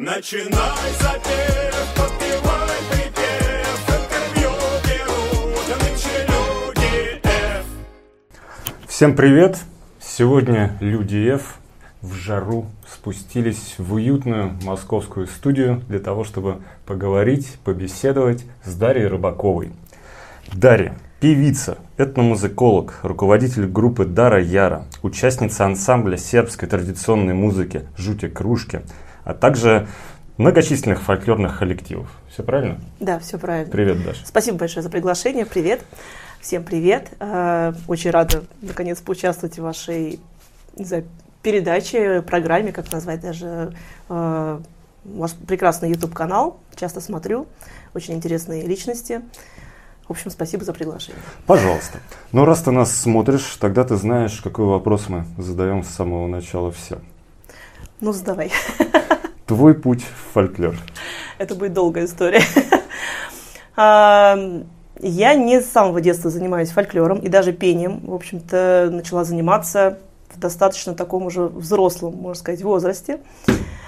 Начинай запев, подпевай припев, интервью берут нынче люди F. Всем привет! Сегодня люди F в жару спустились в уютную московскую студию для того, чтобы поговорить, побеседовать с Дарьей Рыбаковой. Дарья – певица, этномузыколог, руководитель группы Дара Яра, участница ансамбля сербской традиционной музыки «Жути кружки», а также многочисленных фольклорных коллективов. Все правильно? Да, все правильно. Привет, Даша. Спасибо большое за приглашение. Привет. Всем привет. Э, Очень рада, наконец, поучаствовать в вашей знаю, передаче, программе, как назвать даже. Э, У вас прекрасный YouTube-канал, часто смотрю. Очень интересные личности. В общем, спасибо за приглашение. Пожалуйста. Но раз ты нас смотришь, тогда ты знаешь, какой вопрос мы задаем с самого начала всем. Ну, сдавай. Твой путь в фольклор. Это будет долгая история. А, Я не с самого детства занимаюсь фольклором и даже пением. В общем-то, начала заниматься в достаточно таком уже взрослом, можно сказать, возрасте.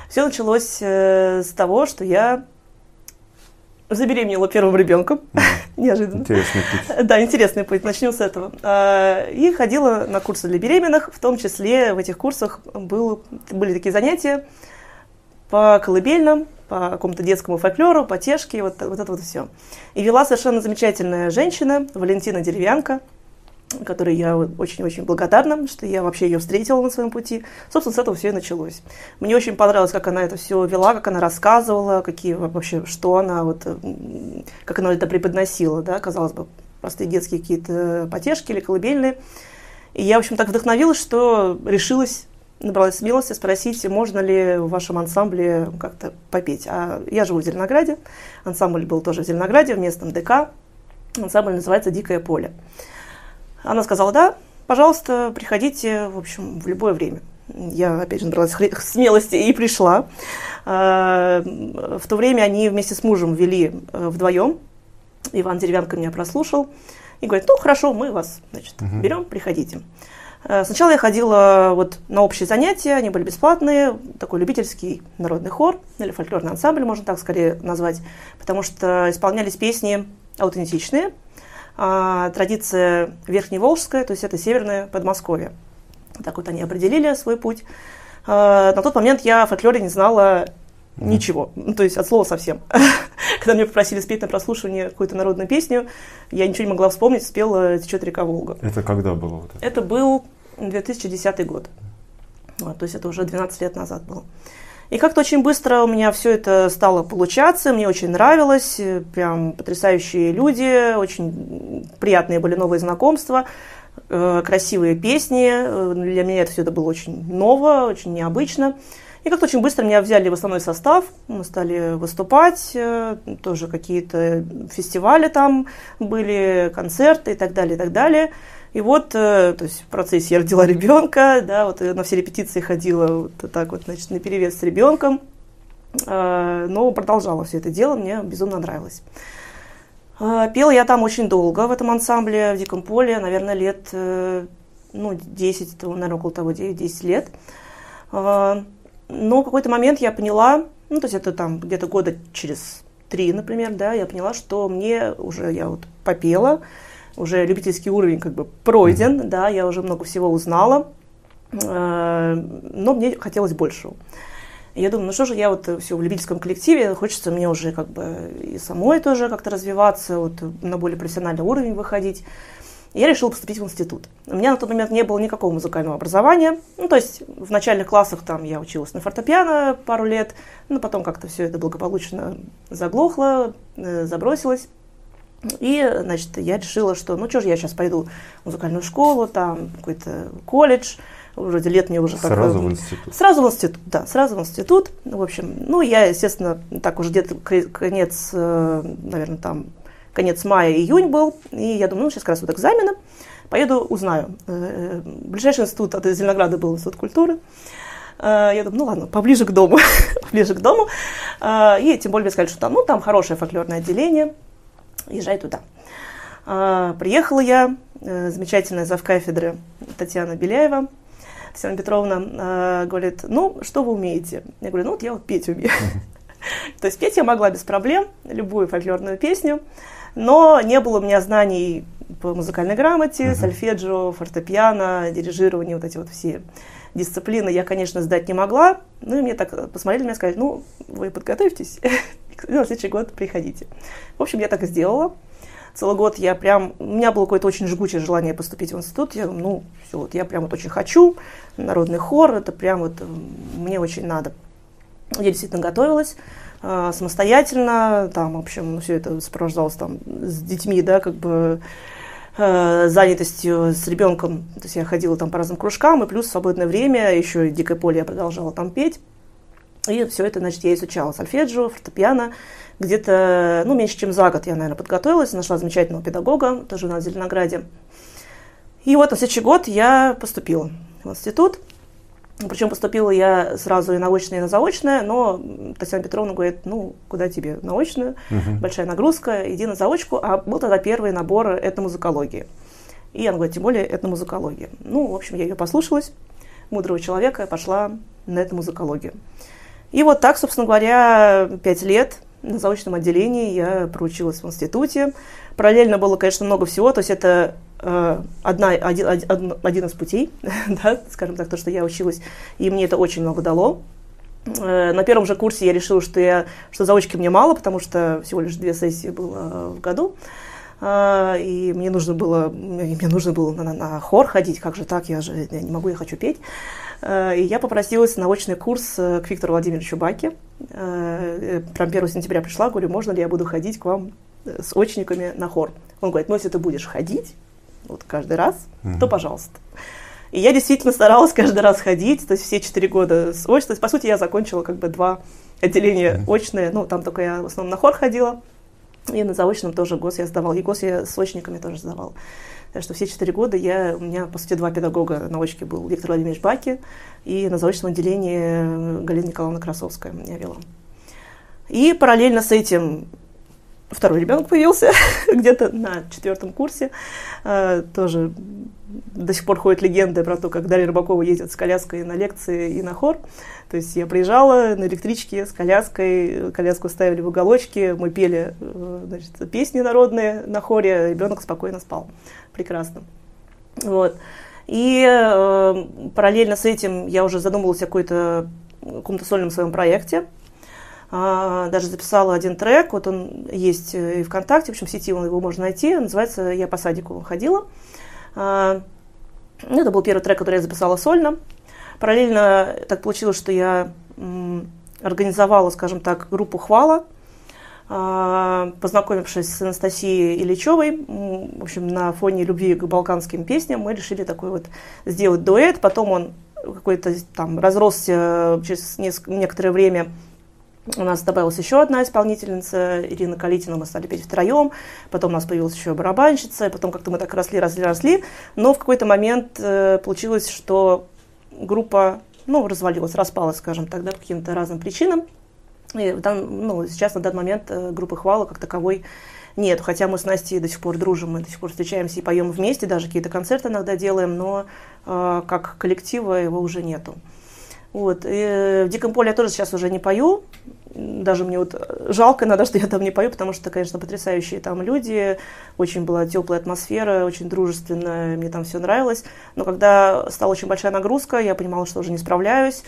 Все началось э, с того, что я забеременела первым ребенком. Неожиданно. Интересный путь. Да, интересный путь. Начнем с этого. А, И ходила на курсы для беременных, в том числе в этих курсах был, были такие занятия по колыбельным, по какому-то детскому фольклору, по тешке, вот, вот это вот все. И вела совершенно замечательная женщина, Валентина Деревянка, которой я очень-очень благодарна, что я вообще ее встретила на своем пути. Собственно, с этого все и началось. Мне очень понравилось, как она это все вела, как она рассказывала, какие вообще, что она, вот, как она это преподносила, да, казалось бы, простые детские какие-то потешки или колыбельные. И я, в общем, так вдохновилась, что решилась, набралась смелости спросить, можно ли в вашем ансамбле как-то попеть. А я живу в Зеленограде, ансамбль был тоже в Зеленограде, в местном ДК. Ансамбль называется «Дикое поле». Она сказала, да, пожалуйста, приходите, в общем, в любое время. Я, опять же, набралась смелости и пришла. А, В то время они вместе с мужем вели э, вдвоем. Иван Деревянко меня прослушал и говорит, ну, хорошо, мы вас, значит, берем, приходите. Э, Сначала я ходила вот на общие занятия, они были бесплатные, такой любительский народный хор, или фольклорный ансамбль, можно так скорее назвать, потому что исполнялись песни аутентичные, а, традиция верхневолжская, то есть это северное Подмосковье. Так вот они определили свой путь. А, На тот момент я фольклоре не знала ничего, ну, то есть от слова совсем. Когда меня попросили спеть на прослушивание какую-то народную песню, я ничего не могла вспомнить, спела «Течет река Волга». Это когда было вот это? Это был 2010 год. Вот, то есть это уже 12 лет назад было. И как-то очень быстро у меня все это стало получаться, мне очень нравилось, прям потрясающие люди, очень приятные были новые знакомства, э, красивые песни. Э, Для меня это все это было очень ново, очень необычно. И как-то очень быстро меня взяли в основной состав, мы стали выступать, э, тоже какие-то фестивали там были, концерты и так далее, и так далее. И вот, э, то есть в процессе я родила ребенка, да, вот я на все репетиции ходила вот так вот, значит, на перевес с ребенком, Э, но продолжала все это дело, мне безумно нравилось. Э, Пела я там очень долго в этом ансамбле, в Диком поле, наверное, лет, э, ну, 10, то, наверное, около того, 9-10 лет. Но в какой-то момент я поняла, ну, то есть это там где-то года через три, например, да, я поняла, что мне уже, я вот попела, уже любительский уровень как бы пройден, да, я уже много всего узнала, э, но мне хотелось большего. Я думаю, ну что же, я вот все в любительском коллективе, хочется мне уже как бы и самой тоже как-то развиваться, вот на более профессиональный уровень выходить. Я решила поступить в институт. У меня на тот момент не было никакого музыкального образования. Ну, то есть в начальных классах там я училась на фортепиано пару лет, но потом как-то все это благополучно заглохло, э, забросилось. И, значит, я решила, что ну что же я сейчас пойду в музыкальную школу, там какой-то колледж, вроде лет мне уже так, Сразу э, в институт. Сразу в институт, да, сразу в институт. В общем, ну, я, естественно, так уже где-то конец, наверное, там, конец мая, июнь был, и я думаю, ну, сейчас как раз вот экзамены, поеду, узнаю. Э, Ближайший институт от Зеленограда был институт культуры. Э, Я думаю, ну ладно, поближе к дому, поближе к дому. Э, И тем более мне сказали, что там, ну, там хорошее фольклорное отделение, езжай туда. Э, Приехала я, э, замечательная завкафедры Татьяна Беляева, Татьяна Петровна э, говорит, ну, что вы умеете? Я говорю, ну, вот я вот петь умею. То есть петь я могла без проблем, любую фольклорную песню, но не было у меня знаний по музыкальной грамоте, сольфеджио, фортепиано, дирижирование, вот эти вот все дисциплины я, конечно, сдать не могла. Ну и мне так посмотрели и сказали, ну, вы подготовьтесь, на следующий год приходите. В общем, я так и сделала. Целый год я прям, у меня было какое-то очень жгучее желание поступить в институт. Я, ну, все, вот я прям вот очень хочу. Народный хор, это прям вот мне очень надо. Я действительно готовилась э, самостоятельно, там, в общем, все это сопровождалось там с детьми, да, как бы э, занятостью с ребенком. То есть я ходила там по разным кружкам, и плюс в свободное время еще и дикое поле я продолжала там петь. И все это, значит, я изучала сольфеджио, фортепиано. Где-то, ну, меньше чем за год я, наверное, подготовилась, нашла замечательного педагога, тоже на Зеленограде. И вот на следующий год я поступила в институт. Причем поступила я сразу и на очное, и на заочное, но Татьяна Петровна говорит, ну, куда тебе на очную, большая нагрузка, иди на заочку. А был тогда первый набор этномузыкологии. И она говорит, тем более этномузыкология. Ну, в общем, я ее послушалась, мудрого человека, пошла на этномузыкологию. И вот так, собственно говоря, пять лет на заочном отделении я проучилась в институте. Параллельно было, конечно, много всего, то есть это одна, один, один, один из путей, да, скажем так, то, что я училась, и мне это очень много дало. Э, на первом же курсе я решила, что, я, что заочки мне мало, потому что всего лишь две сессии было в году. А, и мне нужно было, мне нужно было на, на хор ходить, как же так, я же я не могу, я хочу петь. И я попросилась на научный курс э, к Виктору Владимировичу Баке. Прям 1 сентября пришла, говорю, можно ли я буду ходить к вам э, с очниками на хор? Он говорит, ну если ты будешь ходить, вот каждый раз, то пожалуйста. И я действительно старалась каждый раз ходить, то есть все четыре года с очной. То есть, по сути, я закончила как бы два отделения очные, ну, там только я в основном на хор ходила, и на заочном тоже ГОС я сдавала. И ГОС я с очниками тоже сдавала. Так что все четыре года я, у меня, по сути, два педагога на очке был Виктор Владимирович Баки, и на заочном отделении Галина Николаевна Красовская меня вела. И параллельно с этим второй ребенок появился где-то на четвертом курсе. Э, тоже до сих пор ходят легенды про то, как Дарья Рыбакова ездит с коляской на лекции и на хор. То есть я приезжала на электричке с коляской, коляску ставили в уголочке, мы пели э, значит, песни народные на хоре, ребенок спокойно спал. Прекрасно. Вот. И э, параллельно с этим я уже задумывалась о какой-то каком-то сольном своем проекте. А, даже записала один трек, вот он есть и ВКонтакте, в общем, в сети его можно найти, называется «Я по садику ходила». А, ну, это был первый трек, который я записала сольно. Параллельно так получилось, что я организовала, скажем так, группу «Хвала», а, познакомившись с Анастасией Ильичевой, в общем, на фоне любви к балканским песням, мы решили такой вот сделать дуэт. Потом он какой-то там разросся через некоторое время у нас добавилась еще одна исполнительница, Ирина Калитина, мы стали петь втроем, потом у нас появилась еще барабанщица, потом как-то мы так росли, росли, росли, но в какой-то момент э, получилось, что группа, ну, развалилась, распалась, скажем так, да, по каким-то разным причинам, и там, ну, сейчас на данный момент э, группы «Хвала» как таковой нет, хотя мы с Настей до сих пор дружим, мы до сих пор встречаемся и поем вместе, даже какие-то концерты иногда делаем, но э, как коллектива его уже нету. Вот. И в Диком поле я тоже сейчас уже не пою. Даже мне вот жалко иногда, что я там не пою, потому что, конечно, потрясающие там люди, очень была теплая атмосфера, очень дружественная, мне там все нравилось. Но когда стала очень большая нагрузка, я понимала, что уже не справляюсь.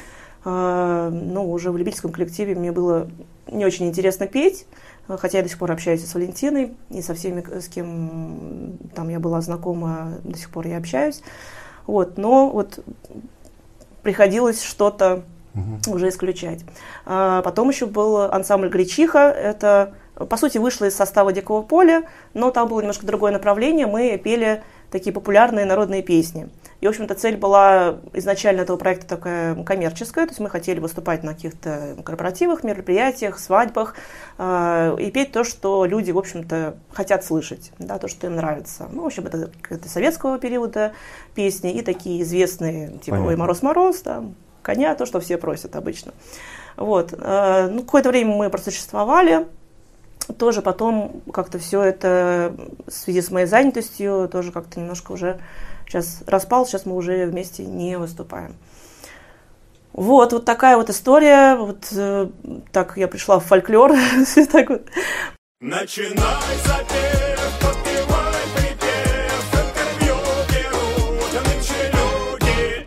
А, ну, уже в любительском коллективе мне было не очень интересно петь, хотя я до сих пор общаюсь с Валентиной, и со всеми, с кем там я была знакома, до сих пор я общаюсь. Вот, но вот приходилось что-то угу. уже исключать. А, потом еще был ансамбль «Гречиха». Это, по сути, вышло из состава «Дикого поля», но там было немножко другое направление. Мы пели такие популярные народные песни. И, в общем-то, цель была изначально этого проекта такая коммерческая, то есть мы хотели выступать на каких-то корпоративах, мероприятиях, свадьбах э, и петь то, что люди, в общем-то, хотят слышать, да, то, что им нравится. Ну, в общем, это, это советского периода песни и такие известные, типа «Ой, мороз-мороз», да, «Коня», то, что все просят обычно. Вот. Э, ну, какое-то время мы просуществовали, тоже потом как-то все это в связи с моей занятостью тоже как-то немножко уже сейчас распал, сейчас мы уже вместе не выступаем. Вот, вот такая вот история. Вот э, так я пришла в фольклор. так вот. Начинай запев, подпевай припев,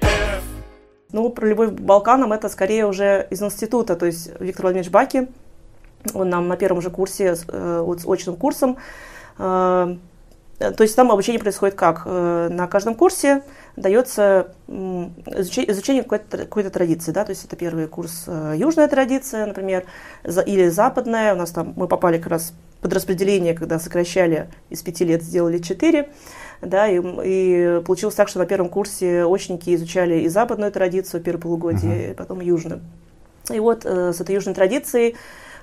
F. Ну, про любовь к Балканам это скорее уже из института. То есть Виктор Владимирович Баки, он нам на первом же курсе, э, вот с очным курсом, э, то есть там обучение происходит как? Э, на каждом курсе дается изучение какой-то, какой-то традиции, да, то есть это первый курс э, южная традиция, например, или западная, у нас там, мы попали как раз под распределение, когда сокращали из пяти лет, сделали четыре, да, и, и получилось так, что на первом курсе очники изучали и западную традицию первое полугодие, и потом южную. И вот э, с этой южной традицией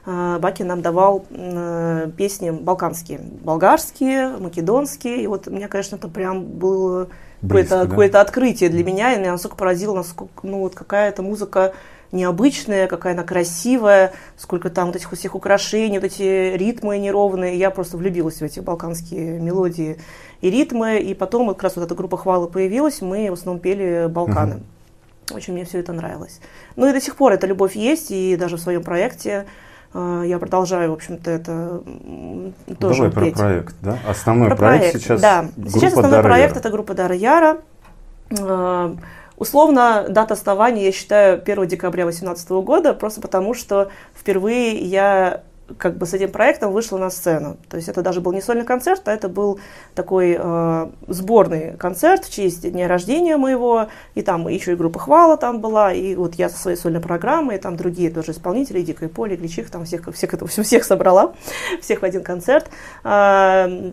э, Баки нам давал э, песни балканские, болгарские, македонские. И вот у меня, конечно, это прям было какое-то, да? какое-то открытие для меня. И меня настолько поразило, насколько, ну, вот какая-то музыка необычная, какая она красивая, сколько там вот этих вот всех украшений, вот эти ритмы неровные. Я просто влюбилась в эти балканские мелодии и ритмы. И потом как раз вот эта группа «Хвала» появилась, мы в основном пели «Балканы». Очень мне все это нравилось. Ну и до сих пор эта любовь есть, и даже в своем проекте я продолжаю, в общем-то, это тоже Давай про петь. проект, да? Основной Про проект, проект, сейчас да. Сейчас основной «Дара проект Яра». это группа Дара Яра. Э, Условно, дата основания, я считаю, 1 декабря 2018 года, просто потому что впервые я как бы с этим проектом вышла на сцену. То есть это даже был не сольный концерт, а это был такой э, сборный концерт в честь дня рождения моего, и там еще и группа Хвала там была, и вот я со своей сольной программой, и там другие тоже исполнители, Дикое поле, Гличих, там всех, всех, это, всех собрала, всех в один концерт. А,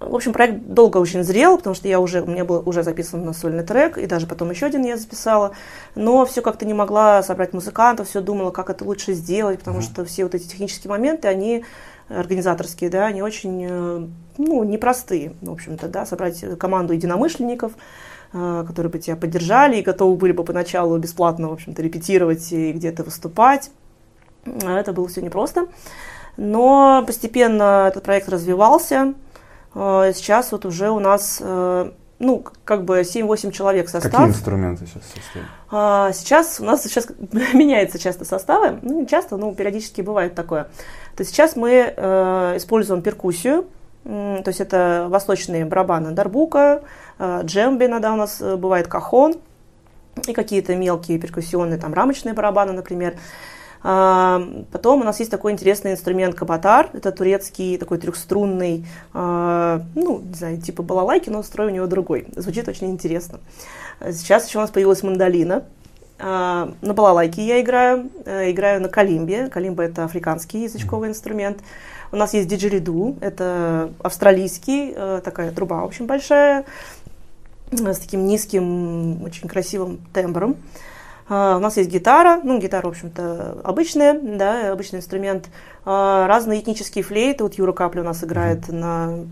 в общем, проект долго очень зрел, потому что я уже, у меня был уже записан на сольный трек, и даже потом еще один я записала. Но все как-то не могла собрать музыкантов, все думала, как это лучше сделать, потому что все вот эти технические моменты, они организаторские, да, они очень, э, ну, непростые, в общем-то, да, собрать команду единомышленников, э, которые бы тебя поддержали и готовы были бы поначалу бесплатно, в общем-то, репетировать и где-то выступать. А Это было все непросто. Но постепенно этот проект развивался. Э, Сейчас вот уже у нас, э, ну, как бы 7-8 человек состав. Какие инструменты сейчас состоят? А, Сейчас у нас сейчас меняется часто составы, ну не часто, но периодически бывает такое. То есть сейчас мы э, используем перкуссию, то есть это восточные барабаны дарбука, э, джемби иногда у нас бывает кахон и какие-то мелкие перкуссионные там рамочные барабаны, например. А, Потом у нас есть такой интересный инструмент кабатар. Это турецкий такой трехструнный, а, ну, не знаю, типа балалайки, но строй у него другой. Звучит очень интересно. Сейчас еще у нас появилась мандолина. А, На балалайке я играю, э, играю на калимбе. Калимба это африканский язычковый инструмент. У нас есть диджериду, это австралийский, э, такая труба очень большая, э, с таким низким, очень красивым тембром. А, У нас есть гитара, ну, гитара, в общем-то, обычная, да, обычный инструмент. А, Разные этнические флейты, вот Юра Капля у нас играет на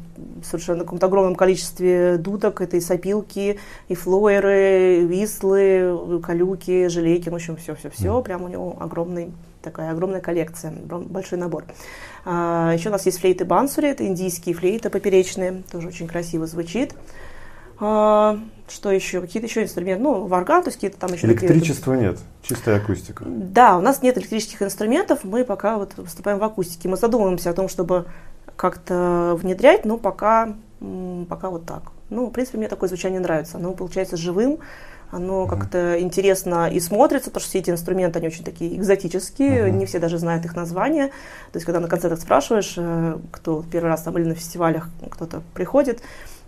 совершенно каком-то огромном количестве дудок, это и сопилки, и флоеры, и вислы, калюки, желейки, ну, в общем, все-все-все, прям у него огромный такая огромная коллекция, большой набор. А, еще у нас есть флейты бансури, это индийские флейты поперечные, тоже очень красиво звучит. А, что еще? Какие-то еще инструменты? Ну, варган, то есть какие-то там еще Электричества нет, чистая акустика. да, у нас нет электрических инструментов, мы пока вот выступаем в акустике. Мы задумываемся о том, чтобы как-то внедрять, но пока, пока вот так. Ну, в принципе, мне такое звучание нравится. Оно получается живым, оно как-то интересно и смотрится, потому что все эти инструменты, они очень такие экзотические, Мгм. не все даже знают их названия. То есть, когда на концертах спрашиваешь, э, кто первый раз там или на фестивалях кто-то приходит,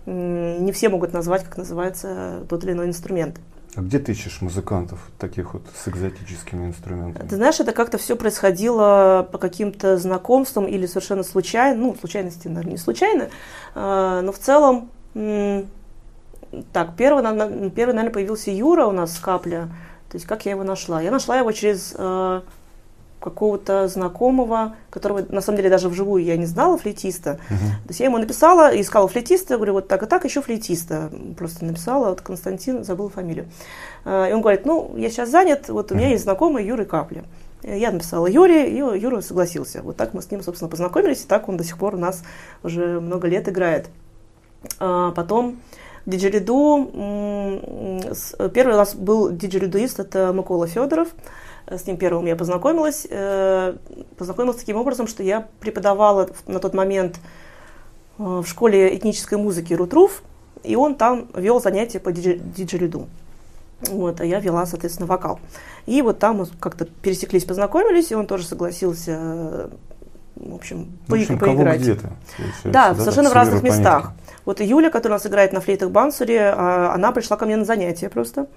не все могут назвать, как называется тот или иной инструмент. А где ты ищешь музыкантов таких вот с экзотическими инструментами? Ты знаешь, это как-то все происходило по каким-то знакомствам или совершенно случайно, ну, случайности, наверное, не случайно, а, но в целом, так, первый, первый, наверное, появился Юра у нас с Капля, то есть как я его нашла? Я нашла его через э, какого-то знакомого, которого, на самом деле, даже вживую я не знала, флейтиста. Мгм. То есть я ему написала, искала флейтиста, говорю, вот так и так, еще флейтиста. Просто написала, вот Константин, забыла фамилию. А, И он говорит, ну, я сейчас занят, вот у меня Мгм. есть знакомый Юрий Капли. Э, Я написала Юре, и Юра согласился. Вот так мы с ним, собственно, познакомились, и так он до сих пор у нас уже много лет играет. А Потом с- первый у нас был диджелидуист, это Микола Федоров. С ним первым я познакомилась. Э, Познакомилась таким образом, что я преподавала на тот момент э, в школе этнической музыки Рутруф, и он там вел занятия по дидже- диджелиду. Вот, а я вела, соответственно, вокал. И вот там мы как-то пересеклись, познакомились, и он тоже согласился, в общем, В общем, по- поиграть. где-то. Да, так, совершенно в разных местах. Вот Юля, которая у нас играет на флейтах Бансуре, а, она пришла ко мне на занятия просто.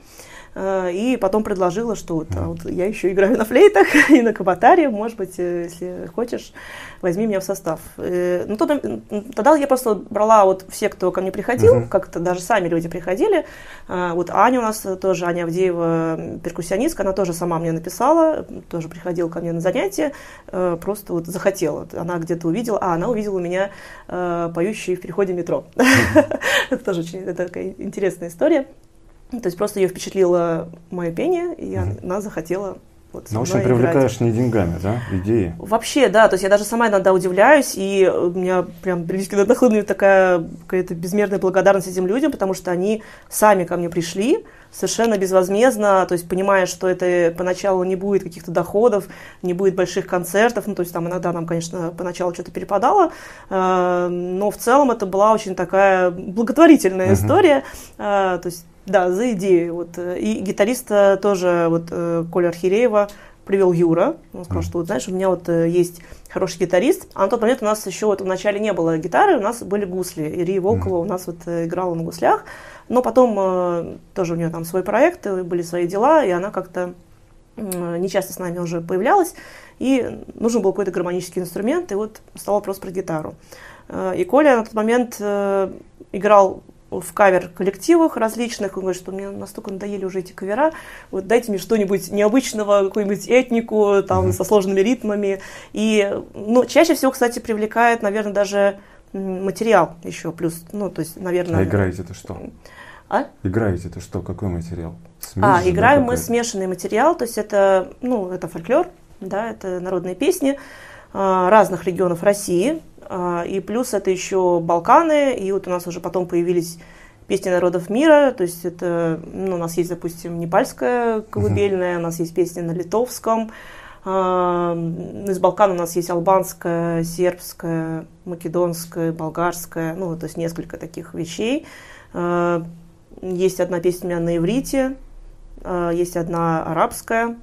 Э, И потом предложила, что вот, а вот я еще играю на флейтах и на кабатаре, может быть, э, если хочешь, возьми меня в состав. Э, Ну, тогда, тогда я просто брала вот все, кто ко мне приходил, Мгм. как-то даже сами люди приходили. А, Вот Аня у нас тоже, Аня Авдеева, перкуссионистка, она тоже сама мне написала, тоже приходила ко мне на занятия, просто вот захотела. Она где-то увидела, а она увидела меня поющий в переходе метро. Это тоже очень такая интересная история. Ну, То есть просто ее впечатлило мое пение, и Мгм. она захотела вот Ну, в общем, мной играть. привлекаешь не деньгами, да, идеи. Вообще, да, то есть я даже сама иногда удивляюсь, и у меня прям прилично нахлынует такая какая-то безмерная благодарность этим людям, потому что они сами ко мне пришли, совершенно безвозмездно, то есть понимая, что это поначалу не будет каких-то доходов, не будет больших концертов, ну то есть там иногда нам, конечно, поначалу что-то перепадало, э, но в целом это была очень такая благотворительная Мгм. история, э, то есть да, за идею. Вот. э, И гитариста тоже, вот э, Коля Архиреева привел Юра. Он сказал, что вот, знаешь, у меня вот э, есть хороший гитарист. А на тот момент у нас еще вот в начале не было гитары, у нас были гусли. Ирия Волкова у нас вот э, играла на гуслях. Но потом э, тоже у нее там свой проект, э, были свои дела, и она как-то м, не часто с нами уже появлялась, и нужен был какой-то гармонический инструмент, и вот стал вопрос про гитару. Э, И Коля на тот момент э, играл в кавер-коллективах различных, он говорит, что мне настолько надоели уже эти кавера, вот дайте мне что-нибудь необычного, какую-нибудь этнику, там, Мгм. со сложными ритмами. И, ну, чаще всего, кстати, привлекает, наверное, даже материал еще плюс, ну, то есть, наверное... А играете-то что? А? Играете-то что? Какой материал? А, же, да, играем мы какая-то? смешанный материал, то есть это, ну, это фольклор, да, это народные песни а, разных регионов России, а, и плюс это еще Балканы, и вот у нас уже потом появились песни народов мира, то есть это, ну, у нас есть, допустим, непальская колыбельная, у нас есть песни на литовском, а, из Балкан у нас есть албанская, сербская, македонская, болгарская, ну, то есть несколько таких вещей. А, Есть одна песня у меня на иврите, а, есть одна арабская.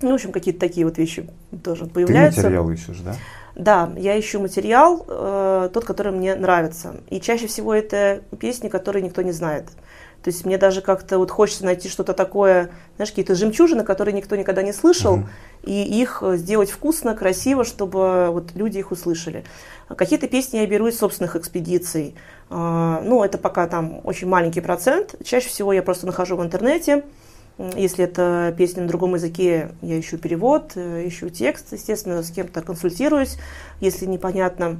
Ну, в общем, какие-то такие вот вещи тоже Ты появляются. материал ищешь, да? Да, я ищу материал, э, тот, который мне нравится. И чаще всего это песни, которые никто не знает. То есть мне даже как-то вот хочется найти что-то такое, знаешь, какие-то жемчужины, которые никто никогда не слышал, Мгм. и их э, сделать вкусно, красиво, чтобы вот люди их услышали. Какие-то песни я беру из собственных экспедиций. А, Ну, это пока там очень маленький процент. Чаще всего я просто нахожу в интернете. Если это песня на другом языке, я ищу перевод, э, ищу текст, естественно, с кем-то консультируюсь, если непонятно.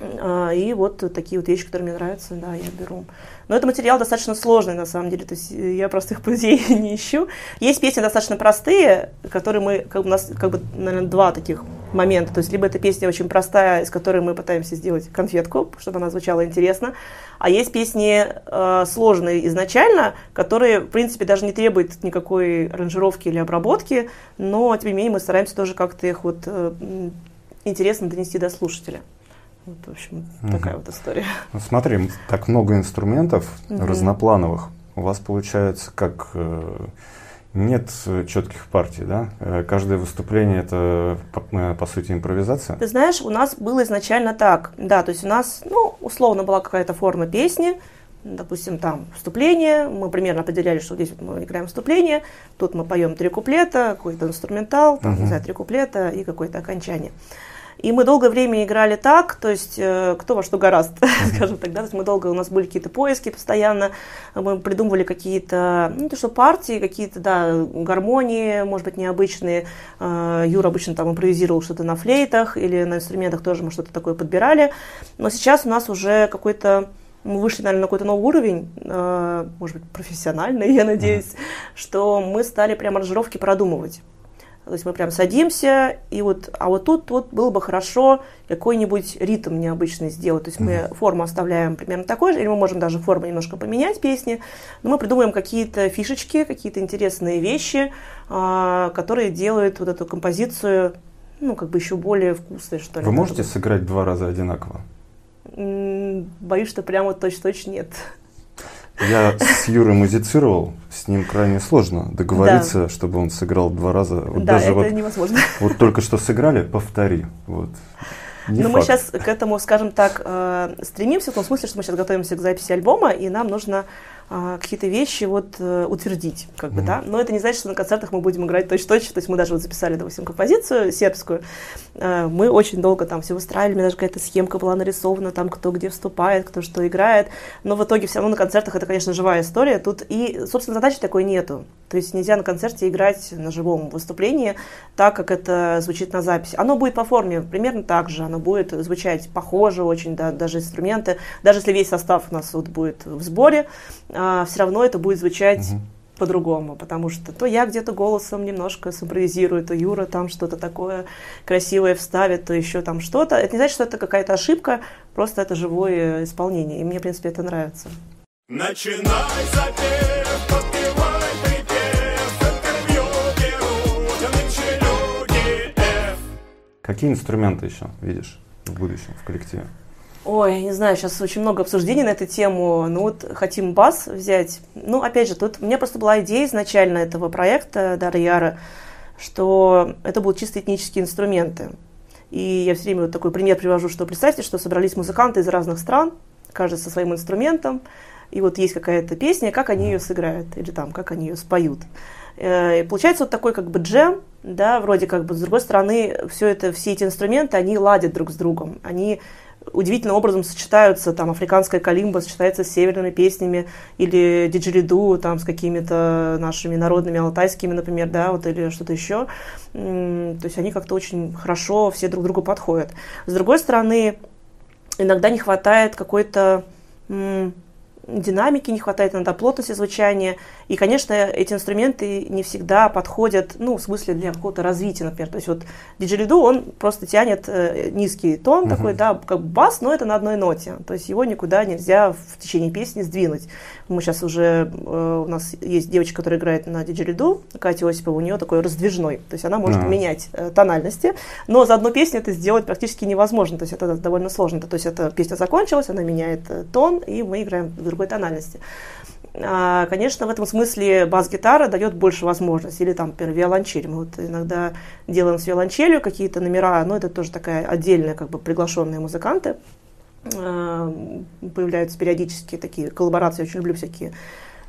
А, И вот такие вот вещи, которые мне нравятся, да, я беру. Но это материал достаточно сложный, на самом деле, то есть э, я простых путей не ищу. Есть песни достаточно простые, которые мы, как, у нас, как бы, наверное, два таких момента. То есть либо эта песня очень простая, из которой мы пытаемся сделать конфетку, чтобы она звучала интересно, а есть песни э, сложные изначально, которые, в принципе, даже не требуют никакой аранжировки или обработки, но, тем не менее, мы стараемся тоже как-то их вот э, интересно донести до слушателя. Вот, в общем, Мгм. такая вот история. Ну, смотри, так много инструментов Мгм. разноплановых. У вас получается как э, нет четких партий, да? Э, Каждое выступление это по, э, по сути импровизация. Ты знаешь, у нас было изначально так, да, то есть у нас, ну, условно была какая-то форма песни, допустим, там вступление, мы примерно определяли, что здесь вот мы играем вступление, тут мы поем три куплета, какой-то инструментал, там, Мгм. не знаю, три куплета и какое-то окончание. И мы долгое время играли так, то есть э, кто во что гораст, скажем так, да, то есть мы долго, у нас были какие-то поиски постоянно, мы придумывали какие-то, ну, то, что партии, какие-то, да, гармонии, может быть, необычные. Э, Юра обычно там импровизировал что-то на флейтах или на инструментах тоже мы что-то такое подбирали. Но сейчас у нас уже какой-то мы вышли, наверное, на какой-то новый уровень, э, может быть, профессиональный, я надеюсь, что мы стали прям аранжировки продумывать. То есть мы прям садимся, и вот, а вот тут вот было бы хорошо какой-нибудь ритм необычный сделать. То есть мы форму оставляем примерно такой же, или мы можем даже форму немножко поменять песни, но мы придумаем какие-то фишечки, какие-то интересные вещи, а, которые делают вот эту композицию, ну, как бы еще более вкусной, что ли. Вы можете сыграть два раза одинаково? Боюсь, что прямо точно-точно нет. Я с Юрой музицировал, с ним крайне сложно договориться, чтобы он сыграл два раза. Вот да, даже это вот, невозможно. вот только что сыграли, повтори. Вот. Не Но мы сейчас к этому, скажем так, э, стремимся, в том смысле, что мы сейчас готовимся к записи альбома, и нам нужно какие-то вещи вот э, утвердить, как бы, Мгм. да. Но это не значит, что на концертах мы будем играть точно-точно. То есть мы даже вот записали, допустим, композицию сербскую. Э, Мы очень долго там все выстраивали, у меня даже какая-то схемка была нарисована, там кто где вступает, кто что играет. Но в итоге все равно на концертах это, конечно, живая история. Тут и, собственно, задачи такой нету. То есть нельзя на концерте играть на живом выступлении так, как это звучит на записи. Оно будет по форме примерно так же, оно будет звучать похоже очень, да, даже инструменты. Даже если весь состав у нас вот будет в сборе, все равно это будет звучать Мгм. по-другому, потому что то я где-то голосом немножко симпровизирую, то Юра там что-то такое красивое вставит, то еще там что-то. Это не значит, что это какая-то ошибка, просто это живое исполнение, и мне, в принципе, это нравится. Начинай запев, подпевай припев, интервью берут нынче люди F. Какие инструменты еще видишь в будущем в коллективе? Ой, не знаю, сейчас очень много обсуждений на эту тему. Ну вот хотим бас взять. Ну, опять же, тут у меня просто была идея изначально этого проекта Дара Яра, что это будут чисто этнические инструменты. И я все время вот такой пример привожу, что представьте, что собрались музыканты из разных стран, каждый со своим инструментом, и вот есть какая-то песня, как они ее сыграют, или там, как они ее споют. Э, И получается вот такой как бы джем, да, вроде как бы, с другой стороны, все это, все эти инструменты, они ладят друг с другом, они удивительным образом сочетаются, там, африканская калимба сочетается с северными песнями, или диджелиду, там, с какими-то нашими народными, алтайскими, например, да, вот, или что-то еще. То есть они как-то очень хорошо все друг другу подходят. С другой стороны, иногда не хватает какой-то динамики, не хватает иногда плотности звучания. И, конечно, эти инструменты не всегда подходят, ну, в смысле для какого-то развития, например. То есть вот диджелиду, он просто тянет э, низкий тон Мгм. такой, да, как бас, но это на одной ноте. То есть его никуда нельзя в течение песни сдвинуть. Мы сейчас уже, э, у нас есть девочка, которая играет на диджелиду, Катя Осипова, у нее такой раздвижной. То есть она может А. менять э, тональности, но за одну песню это сделать практически невозможно. То есть это довольно сложно. То есть эта песня закончилась, она меняет тон, и мы играем в другой тональности. А, Конечно, в этом смысле бас-гитара дает больше возможностей. Или там, например, виолончель. Мы вот иногда делаем с виолончелью какие-то номера, но это тоже такая отдельная, как бы приглашенные музыканты. А, Появляются периодически такие коллаборации. Я очень люблю всякие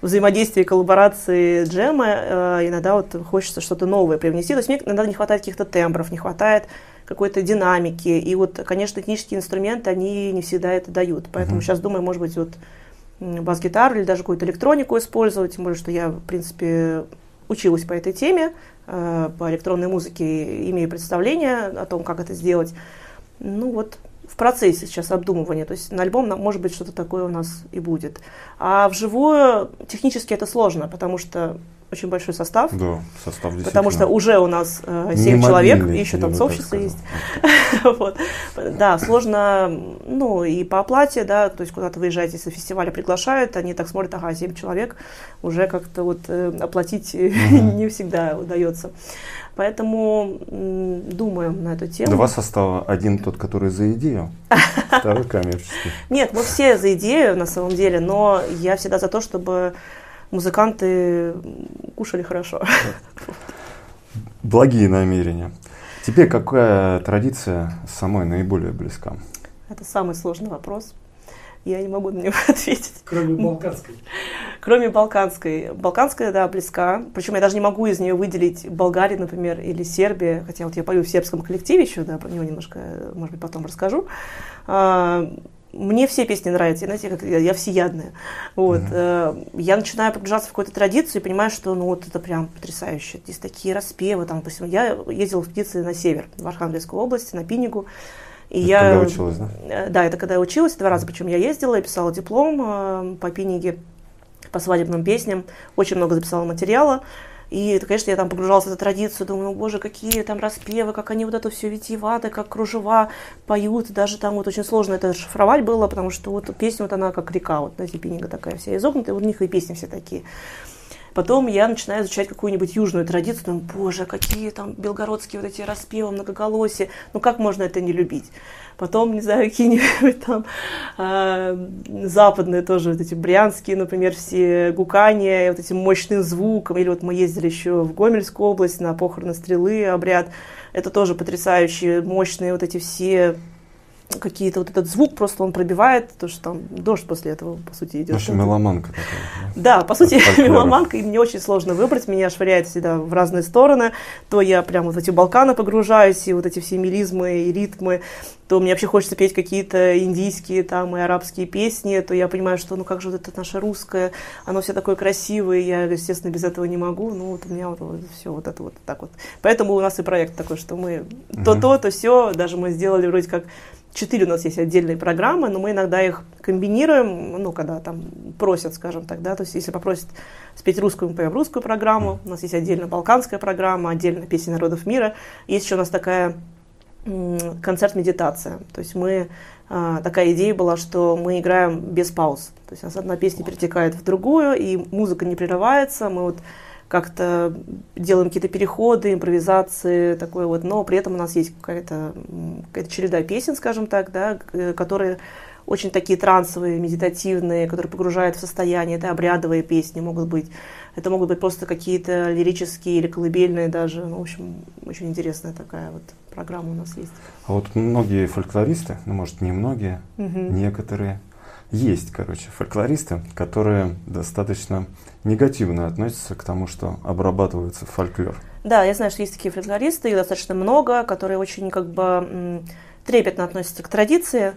взаимодействия, коллаборации, джемы. Э, Иногда вот хочется что-то новое привнести. То есть мне иногда не хватает каких-то тембров, не хватает какой-то динамики. И вот, конечно, технические инструменты, они не всегда это дают. Поэтому Мгм. сейчас думаю, может быть, вот бас-гитару или даже какую-то электронику использовать, тем более, что я, в принципе, училась по этой теме, э, по электронной музыке, имею представление о том, как это сделать. Ну вот, в процессе сейчас обдумывания, то есть на альбом, может быть, что-то такое у нас и будет. А вживую технически это сложно, потому что очень большой состав, Да, состав действительно. потому что уже у нас не 7 человек, мобильный, и еще танцовщица есть. Вот. Да, сложно, ну, и по оплате, да, то есть куда-то выезжаете, если фестиваля приглашают, они так смотрят, ага, 7 человек, уже как-то вот э, оплатить не всегда удается. Поэтому думаем на эту тему. Два состава. Один тот, который за идею, второй коммерческий. Нет, мы все за идею на самом деле, но я всегда за то, чтобы музыканты кушали хорошо. Благие намерения. Тебе какая традиция самой наиболее близка? Это самый сложный вопрос. Я не могу на него ответить. Кроме балканской. Кроме балканской. Балканская, да, близка. Причем я даже не могу из нее выделить Болгарию, например, или Сербия. Хотя вот я пою в сербском коллективе еще, да, про него немножко, может быть, потом расскажу. Мне все песни нравятся, знаете, как я, я всеядная. Вот. Э, Я начинаю погружаться в какую-то традицию и понимаю, что ну вот это прям потрясающе. Здесь такие распевы, там, допустим, я ездила в птицы на север, в Архангельскую область, на Пинигу. И Это я, когда училась, да? Э, Да, это когда я училась, два раза, причем я ездила, я писала диплом э, по пиниге, по свадебным песням, очень много записала материала. И, конечно, я там погружалась в эту традицию, думаю, «О, боже, какие там распевы, как они вот это все витиевато, как кружева поют, даже там вот очень сложно это шифровать было, потому что вот песня вот она как река, вот, знаете, пининга такая вся изогнутая, вот у них и песни все такие. Потом я начинаю изучать какую-нибудь южную традицию, думаю, боже, какие там белгородские вот эти распевы, многоголосие, ну как можно это не любить? Потом, не знаю, какие-нибудь там э, западные тоже, вот эти брянские, например, все гукания, вот этим мощным звуком. Или вот мы ездили еще в Гомельскую область на похороны стрелы, обряд. Это тоже потрясающие, мощные вот эти все какие-то вот этот звук просто он пробивает, то что там дождь после этого, по сути, идет. В общем, меломанка такая. Да, по сути, меломанка, и мне очень сложно выбрать, меня швыряет всегда в разные стороны, то я прямо в эти Балканы погружаюсь, и вот эти все мелизмы и ритмы, то мне вообще хочется петь какие-то индийские там и арабские песни, то я понимаю, что ну как же вот это наше русское, оно все такое красивое, я, естественно, без этого не могу, ну вот у меня вот, вот все вот это вот так вот. Поэтому у нас и проект такой, что мы то то, то все, даже мы сделали вроде как Четыре у нас есть отдельные программы, но мы иногда их комбинируем, ну, когда там просят, скажем так, да, то есть если попросят спеть русскую, мы поем русскую программу, у нас есть отдельно балканская программа, отдельно песни народов мира, есть еще у нас такая концерт-медитация, то есть мы, а, такая идея была, что мы играем без пауз, то есть у нас одна песня перетекает в другую, и музыка не прерывается, мы вот как-то делаем какие-то переходы, импровизации, такое вот, но при этом у нас есть какая-то какая череда песен, скажем так, да, э, которые очень такие трансовые, медитативные, которые погружают в состояние, это обрядовые песни могут быть, это могут быть просто какие-то лирические или колыбельные даже, ну, в общем, очень интересная такая вот программа у нас есть. А вот многие фольклористы, ну, может, не многие, некоторые, есть, короче, фольклористы, которые достаточно негативно относятся к тому, что обрабатывается фольклор. Да, я знаю, что есть такие фольклористы, их достаточно много, которые очень как бы трепетно относятся к традиции.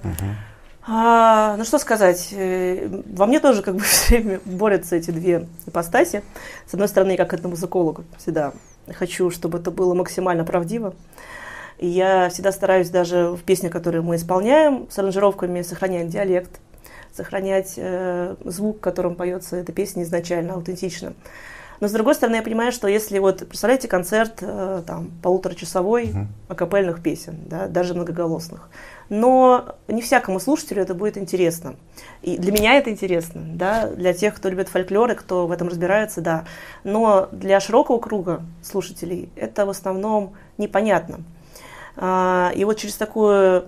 А, ну что сказать, э, во мне тоже как бы все время борются эти две ипостаси. С одной стороны, я как этномузыколог всегда хочу, чтобы это было максимально правдиво. И я всегда стараюсь даже в песнях, которые мы исполняем, с аранжировками сохранять диалект, сохранять э, звук, которым поется эта песня изначально, аутентично. Но с другой стороны, я понимаю, что если вот, представляете, концерт э, там полуторачасовой Мгм. акапельных песен, да, даже многоголосных, но не всякому слушателю это будет интересно. И для меня это интересно, да, для тех, кто любит фольклор и кто в этом разбирается, да. Но для широкого круга слушателей это в основном непонятно. А, И вот через такую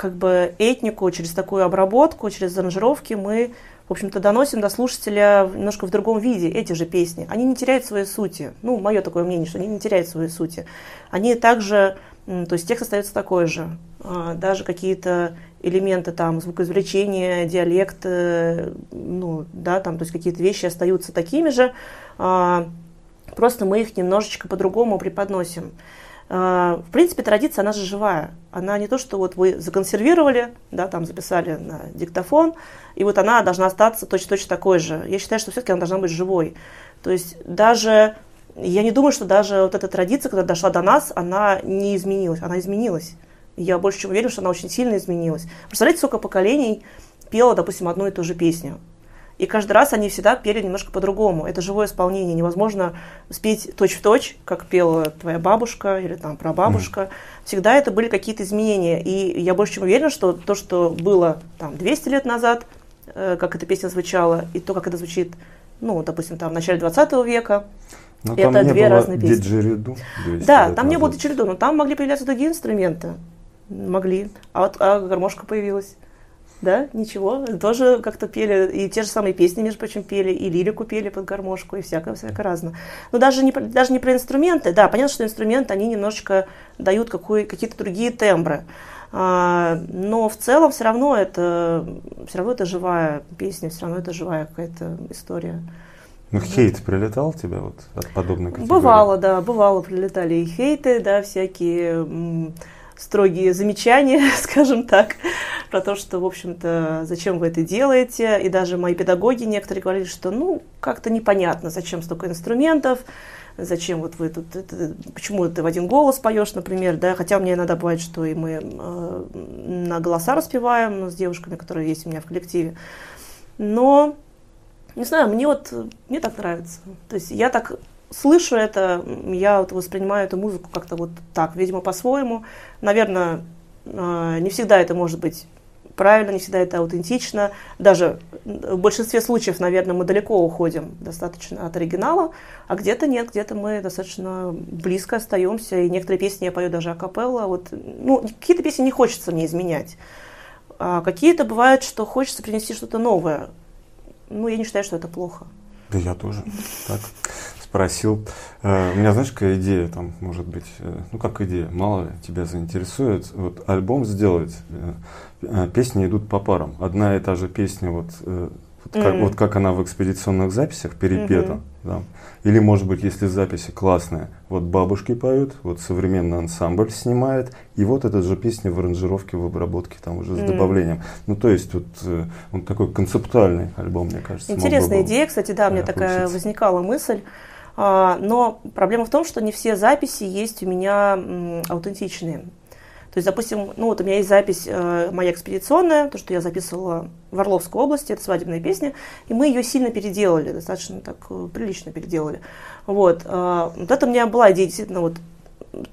как бы этнику, через такую обработку, через аранжировки мы, в общем-то, доносим до слушателя немножко в другом виде эти же песни. Они не теряют своей сути. Ну, мое такое мнение, что они не теряют своей сути. Они также, то есть текст остается такой же. А, Даже какие-то элементы там звукоизвлечения, диалект, э, ну, да, там, то есть какие-то вещи остаются такими же. А, Просто мы их немножечко по-другому преподносим. А, В принципе, традиция, она же живая. Она не то, что вот вы законсервировали, да, там записали на диктофон, и вот она должна остаться точно-точно такой же. Я считаю, что все-таки она должна быть живой. То есть даже, я не думаю, что даже вот эта традиция, когда дошла до нас, она не изменилась. Она изменилась. Я больше чем уверена, что она очень сильно изменилась. Представляете, сколько поколений пело, допустим, одну и ту же песню. И каждый раз они всегда пели немножко по-другому. Это живое исполнение. Невозможно спеть точь-в-точь, как пела твоя бабушка или там прабабушка. Всегда это были какие-то изменения. И я больше чем уверена, что то, что было там 200 лет назад, э, как эта песня звучала, и то, как это звучит, ну, допустим, там в начале 20 века, Но Это там не две было разные песни. диджериду 200 да, там не было череду, но там могли появляться другие инструменты. Могли. А вот а гармошка появилась. Да, ничего, тоже как-то пели, и те же самые песни, между прочим, пели, и лирику пели под гармошку, и всякое, всякое разное. Но даже не, даже не про инструменты, да, понятно, что инструменты, они немножечко дают какой, какие-то другие тембры. А, но в целом все равно это, все равно это живая песня, все равно это живая какая-то история. Ну, хейт прилетал тебе вот от подобной категории? Бывало, да, бывало, прилетали и хейты, да, всякие строгие замечания, скажем так, про то, что, в общем-то, зачем вы это делаете. И даже мои педагоги некоторые говорили, что, ну, как-то непонятно, зачем столько инструментов, зачем вот вы тут, это- почему ты в один голос поешь, например, да, хотя меня иногда бывает, что и мы э, на голоса распеваем с девушками, которые есть у меня в коллективе. Но не знаю, мне вот, мне так нравится. То есть я так слышу это, я вот воспринимаю эту музыку как-то вот так, видимо, по-своему. Наверное, э, не всегда это может быть правильно, не всегда это аутентично. Даже в большинстве случаев, наверное, мы далеко уходим достаточно от оригинала, а где-то нет, где-то мы достаточно близко остаемся. И некоторые песни я пою даже акапелла. Вот, ну, какие-то песни не хочется мне изменять. А какие-то бывают, что хочется принести что-то новое. Ну, я не считаю, что это плохо. Да я тоже. Так спросил. Э, у меня, знаешь, какая идея там, может быть, э, ну как идея, мало тебя заинтересует. Вот альбом сделать, э, песни идут по парам. Одна и та же песня, вот, вот, mm-hmm. как, вот как она в экспедиционных записях перепета. Mm-hmm. Да. Или, может быть, если записи классные, вот бабушки поют, вот современный ансамбль снимает, и вот эта же песня в аранжировке, в обработке, там уже с mm. добавлением. Ну, то есть, вот он такой концептуальный альбом, мне кажется. Интересная идея, кстати, да, мне такая возникала мысль. А, но проблема в том, что не все записи есть у меня аутентичные. То есть, допустим, ну вот у меня есть запись э, моя экспедиционная, то, что я записывала в Орловской области, это свадебная песня, и мы ее сильно переделали, достаточно так э, прилично переделали. Вот, э, вот это у меня была идея действительно вот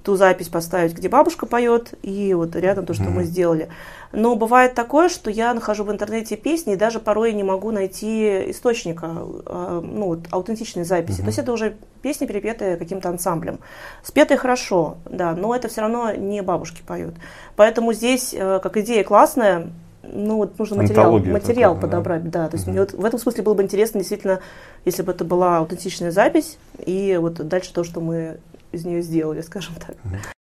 ту запись поставить, где бабушка поет, и вот рядом то, что mm-hmm. мы сделали. Но бывает такое, что я нахожу в интернете песни, и даже порой не могу найти источника, э, ну, вот, аутентичной записи. Mm-hmm. То есть это уже песни, перепетые каким-то ансамблем. Спетые хорошо, да, но это все равно не бабушки поют. Поэтому здесь, э, как идея классная, ну вот нужно материал, материал такая, подобрать, да. да. То есть угу. мне вот в этом смысле было бы интересно, действительно, если бы это была аутентичная запись, и вот дальше то, что мы из нее сделали, скажем так.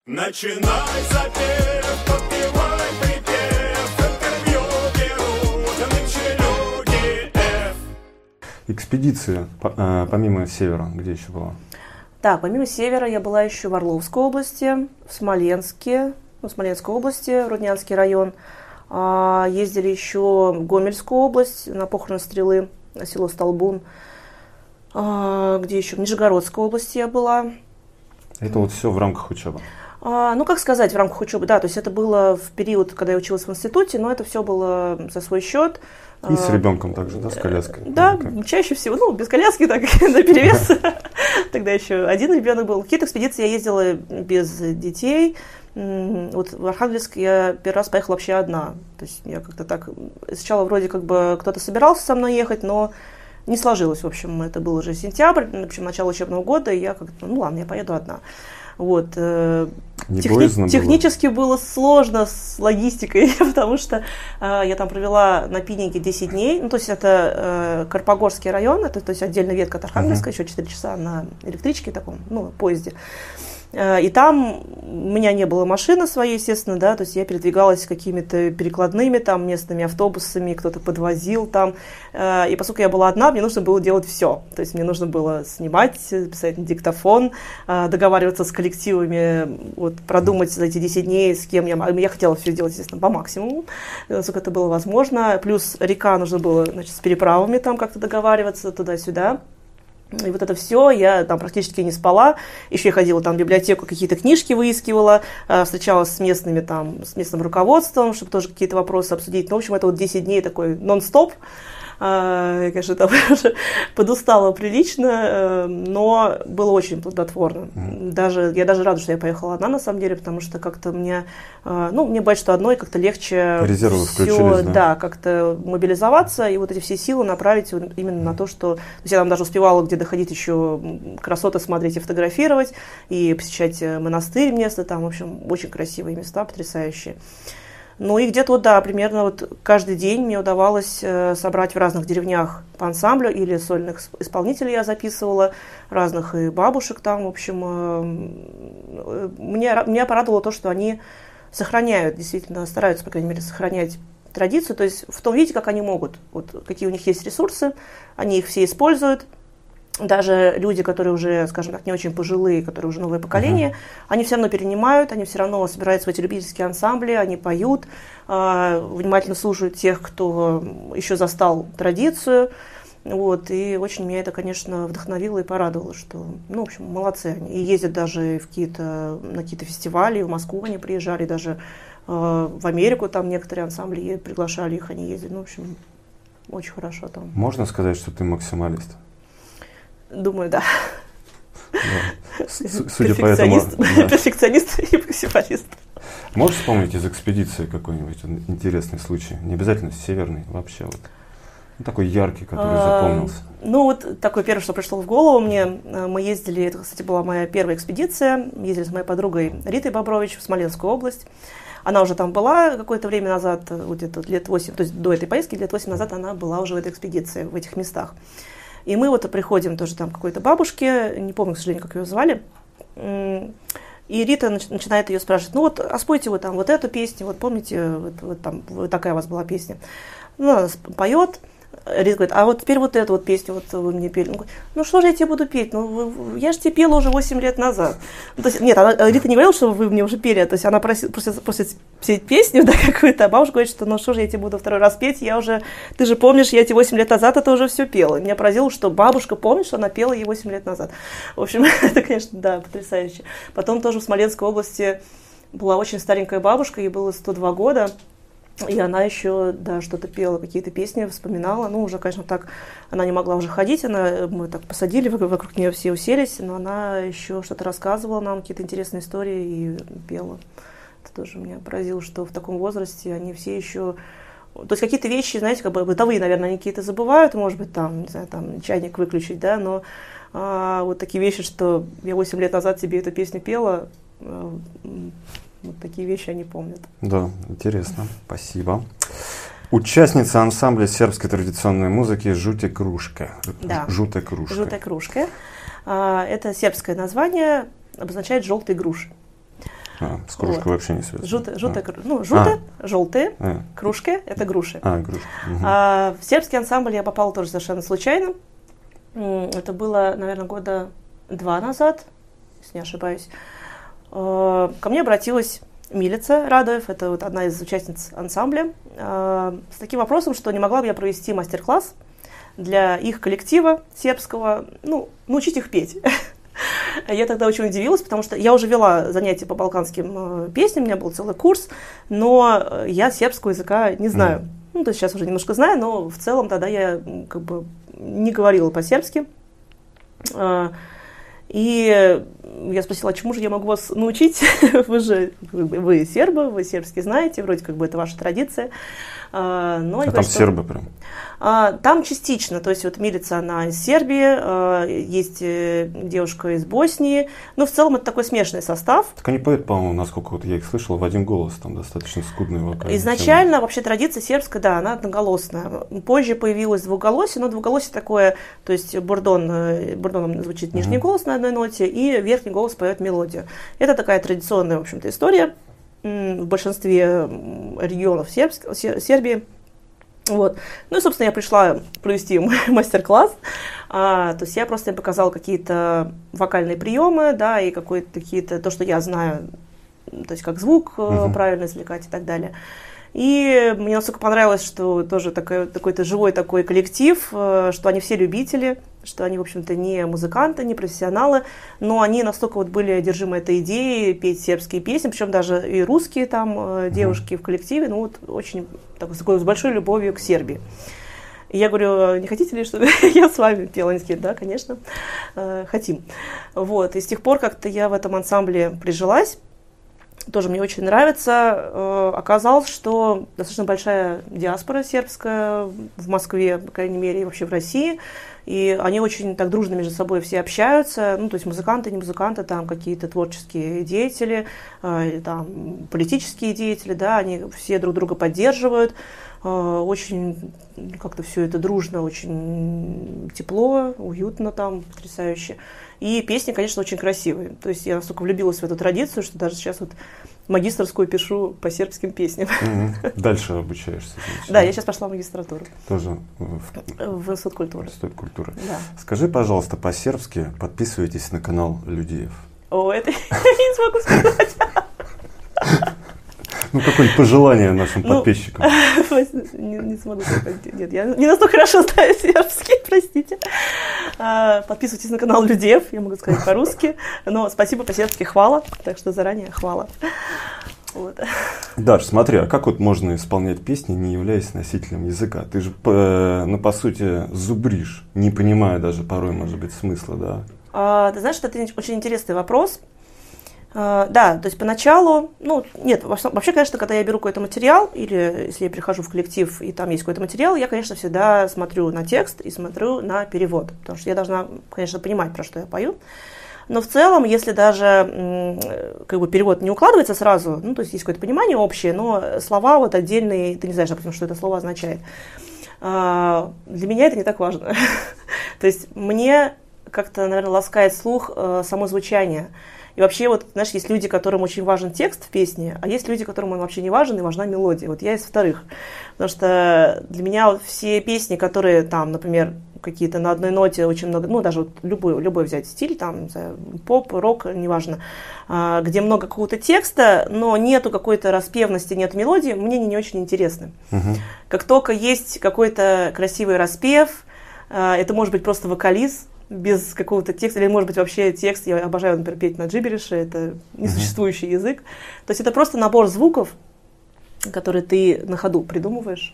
Начинай запев, подпевай припев, интервью берут нынче люди F. Экспедиция, э, помимо севера, где еще была? Да, помимо севера я была еще в Орловской области, в Смоленске, ну, в Смоленской области, Руднянский район. А, ездили еще в Гомельскую область на похороны стрелы, село Столбун. А, где еще? В Нижегородской области я была. Это вот все в рамках учебы? А, ну, как сказать, в рамках учебы, да, то есть это было в период, когда я училась в институте, но это все было за свой счет. И с а, ребенком также, да, с коляской? Да, чаще всего, ну, без коляски, так, на перевес. Тогда еще один ребенок был. Какие-то экспедиции я ездила без детей. Вот в Архангельск я первый раз поехала вообще одна. То есть я как-то так... Сначала вроде как бы кто-то собирался со мной ехать, но не сложилось, в общем, это был уже сентябрь, в общем, начало учебного года, и я как-то, ну ладно, я поеду одна. Вот. Э, не техни- было? технически было сложно с логистикой, потому что э, я там провела на пиннике 10 дней. Ну, то есть это э, Карпогорский район, это то есть отдельная ветка от Архангельска, uh-huh. еще 4 часа на электричке таком, ну, поезде. Э, и там у меня не было машины своей, естественно, да, то есть я передвигалась какими-то перекладными там местными автобусами, кто-то подвозил там. Э, и поскольку я была одна, мне нужно было делать все. То есть мне нужно было снимать, писать на диктофон, э, договариваться с коллективами, вот, продумать за эти 10 дней, с кем я... Я хотела все сделать, естественно, по максимуму, насколько это было возможно. Плюс река нужно было, значит, с переправами там как-то договариваться туда-сюда. И вот это все, я там практически не спала. Еще я ходила там в библиотеку, какие-то книжки выискивала, э, встречалась с местными там, с местным руководством, чтобы тоже какие-то вопросы обсудить. Ну, в общем, это вот 10 дней такой нон-стоп. А, я, конечно, там уже подустала прилично, э, но было очень плодотворно. Даже, я даже рада, что я поехала одна, на самом деле, потому что как-то мне, э, ну, мне бывает, что одной как-то легче Резервы все, да, да как-то мобилизоваться и вот эти все силы направить именно на то, что... То есть я там даже успевала где доходить еще красоты смотреть и фотографировать, и посещать э, монастырь место там, в общем, очень красивые места, потрясающие. Ну и где-то вот, да, примерно вот каждый день мне удавалось э, собрать в разных деревнях по ансамблю или сольных исполнителей я записывала, разных и бабушек там, в общем. Э, мне, меня порадовало то, что они сохраняют, действительно стараются, по крайней мере, сохранять традицию, то есть в том виде, как они могут, вот какие у них есть ресурсы, они их все используют, даже люди, которые уже, скажем так, не очень пожилые, которые уже новое поколение, uh-huh. они все равно перенимают, они все равно собираются в эти любительские ансамбли, они поют, э, внимательно слушают тех, кто еще застал традицию. Вот, и очень меня это, конечно, вдохновило и порадовало, что, ну, в общем, молодцы они. И ездят даже в какие-то, на какие-то фестивали, в Москву они приезжали, даже э, в Америку там некоторые ансамбли приглашали их, они ездили. Ну, в общем, очень хорошо там. Можно сказать, что ты максималист? Думаю, да. С- Судя по этому... Перфекционист, да. перфекционист и максималист. Можешь вспомнить из экспедиции какой-нибудь интересный случай? Не обязательно северный, вообще вот. Ну, такой яркий, который А, запомнился. Ну, вот такое первое, что пришло в голову мне. Э, Мы ездили, это, кстати, была моя первая экспедиция. Ездили с моей подругой Ритой Бобрович в Смоленскую область. Она уже там была какое-то время назад, вот где-то лет 8, то есть до этой поездки, лет 8 назад она была уже в этой экспедиции, в этих местах. И мы вот приходим тоже там к какой-то бабушке, не помню, к сожалению, как ее звали. И Рита нач- начинает ее спрашивать, ну вот, а спойте вы там вот эту песню, вот помните, вот, вот там вот такая у вас была песня. Ну, она поет, Рита говорит, а вот теперь вот эту вот песню вот вы мне пели. Он говорит, ну что же я тебе буду петь? Ну, я же тебе пела уже 8 лет назад. Ну, то есть, нет, она, Рита не говорила, что вы мне уже пели, то есть она просила, после, после петь песню, да, какую-то, а бабушка говорит, что ну что же я тебе буду второй раз петь, я уже, ты же помнишь, я тебе 8 лет назад это уже все пела. Меня поразило, что бабушка помнит, что она пела ей 8 лет назад. В общем, это, конечно, да, потрясающе. Потом тоже в Смоленской области была очень старенькая бабушка, ей было 102 года, и она еще, да, что-то пела, какие-то песни вспоминала. Ну, уже, конечно, так, она не могла уже ходить, она, мы так посадили, вокруг, нее все уселись, но она еще что-то рассказывала нам, какие-то интересные истории и пела. Это тоже меня поразило, что в таком возрасте они все еще... То есть какие-то вещи, знаете, как бы бытовые, наверное, они какие-то забывают, может быть, там, не знаю, там, чайник выключить, да, но а, вот такие вещи, что я 8 лет назад тебе эту песню пела, а, вот такие вещи они помнят. Да, интересно. Спасибо. Участница ансамбля сербской традиционной музыки «Жуте кружка». Да. «Жуте кружка». Желтая кружка. А, Это сербское название, обозначает желтые груши. А, с кружкой Вот. вообще не связано. Желтая, желтая, кру- ну, желтые, желтые, А, кружки – это груши. а, кружка. Мгм. А в сербский ансамбль я попала тоже совершенно случайно. Это было, наверное, года два назад, если не ошибаюсь. Э, Ко мне обратилась Милица Радоев, это вот одна из участниц ансамбля, э, с таким вопросом, что не могла бы я провести мастер-класс для их коллектива сербского, ну, научить их петь. Я тогда очень удивилась, потому что я уже вела занятия по балканским э, песням, у меня был целый курс, но я сербского языка не знаю. Ну, то есть сейчас уже немножко знаю, но в целом тогда я как бы не говорила по-сербски. И я спросила, а чему же я могу вас научить? Вы же вы сербы, вы сербский знаете, вроде как бы это ваша традиция. А, но они А там что- сербы прям. а, Там частично, то есть вот Милица, она из Сербии, а, есть э, девушка из Боснии, но в целом это такой смешанный состав. Так они поют, по-моему, насколько вот я их слышал, в один голос, там достаточно скудный вокал. Изначально вообще традиция сербская, да, она одноголосная. Позже появилось двуголосие, но двуголосие такое, то есть бурдон, э, бурдоном звучит нижний Мгм. голос на одной ноте, и верхний голос поет мелодию. Это такая традиционная, в общем-то, история в большинстве регионов Сербск- Сербии. Вот. Ну и, собственно, я пришла провести мастер-класс. А, то есть я просто им показала какие-то вокальные приемы, да, и какие-то, то, что я знаю, то есть как звук Мгм. правильно извлекать и так далее. И мне настолько понравилось, что тоже такой, такой-то живой такой коллектив, э, что они все любители, что они, в общем-то, не музыканты, не профессионалы, но они настолько вот были одержимы этой идеей петь сербские песни, причем даже и русские там э, девушки в коллективе, ну вот очень так, с такой с большой любовью к Сербии. И я говорю, не хотите ли, чтобы я с вами пела? Они такие, да, конечно, э, хотим. Вот, и с тех пор как-то я в этом ансамбле прижилась, тоже мне очень нравится. Э, Оказалось, что достаточно большая диаспора сербская в Москве, по крайней мере, и вообще в России. И они очень так дружно между собой все общаются. Ну, то есть музыканты, не музыканты, там какие-то творческие деятели, э, или там политические деятели, да, они все друг друга поддерживают. Э, Очень как-то все это дружно, очень тепло, уютно там, потрясающе. И песни, конечно, очень красивые. То есть я настолько влюбилась в эту традицию, что даже сейчас вот магистрскую пишу по сербским песням. Дальше обучаешься. значит, Да, я сейчас пошла в магистратуру Тоже в в институт культуры. Институт культуры. Да. Скажи, пожалуйста, по-сербски подписывайтесь на канал Людиев. О, это я не смогу сказать. Ну, какое-нибудь пожелание нашим Ну, подписчикам. Не, не смогу. Нет, я не настолько хорошо знаю сербский, простите. А, Подписывайтесь на канал Людев, я могу сказать по-русски. Но спасибо по-сербски хвала, так что заранее хвала. Вот. Даш, смотри, а как вот можно исполнять песни, не являясь носителем языка? Ты же, по- ну, по сути, зубришь, не понимая даже порой, может быть, смысла, да? А, ты знаешь, это очень интересный вопрос. А, да, то есть поначалу, ну, нет, вообще, конечно, когда я беру какой-то материал, или если я прихожу в коллектив, и там есть какой-то материал, я, конечно, всегда смотрю на текст и смотрю на перевод, потому что я должна, конечно, понимать, про что я пою. Но в целом, если даже как бы перевод не укладывается сразу, ну, то есть есть какое-то понимание общее, но слова вот отдельные, ты не знаешь, допустим, что это слово означает. А, Для меня это не так важно. То есть мне как-то, наверное, ласкает слух э, само звучание. И вообще, вот, знаешь, есть люди, которым очень важен текст в песне, а есть люди, которым он вообще не важен, и важна мелодия. Вот я из вторых. Потому что для меня вот все песни, которые там, например, какие-то на одной ноте очень много, ну, даже вот любой, любой взять стиль, там, поп, рок, неважно, а, где много какого-то текста, но нету какой-то распевности, нет мелодии, мне не, не очень интересны. Как только есть какой-то красивый распев, а, это может быть просто вокалист, без какого-то текста, или может быть вообще текст, я обожаю, например, петь на джиберише, это несуществующий язык. То есть это просто набор звуков, которые ты на ходу придумываешь.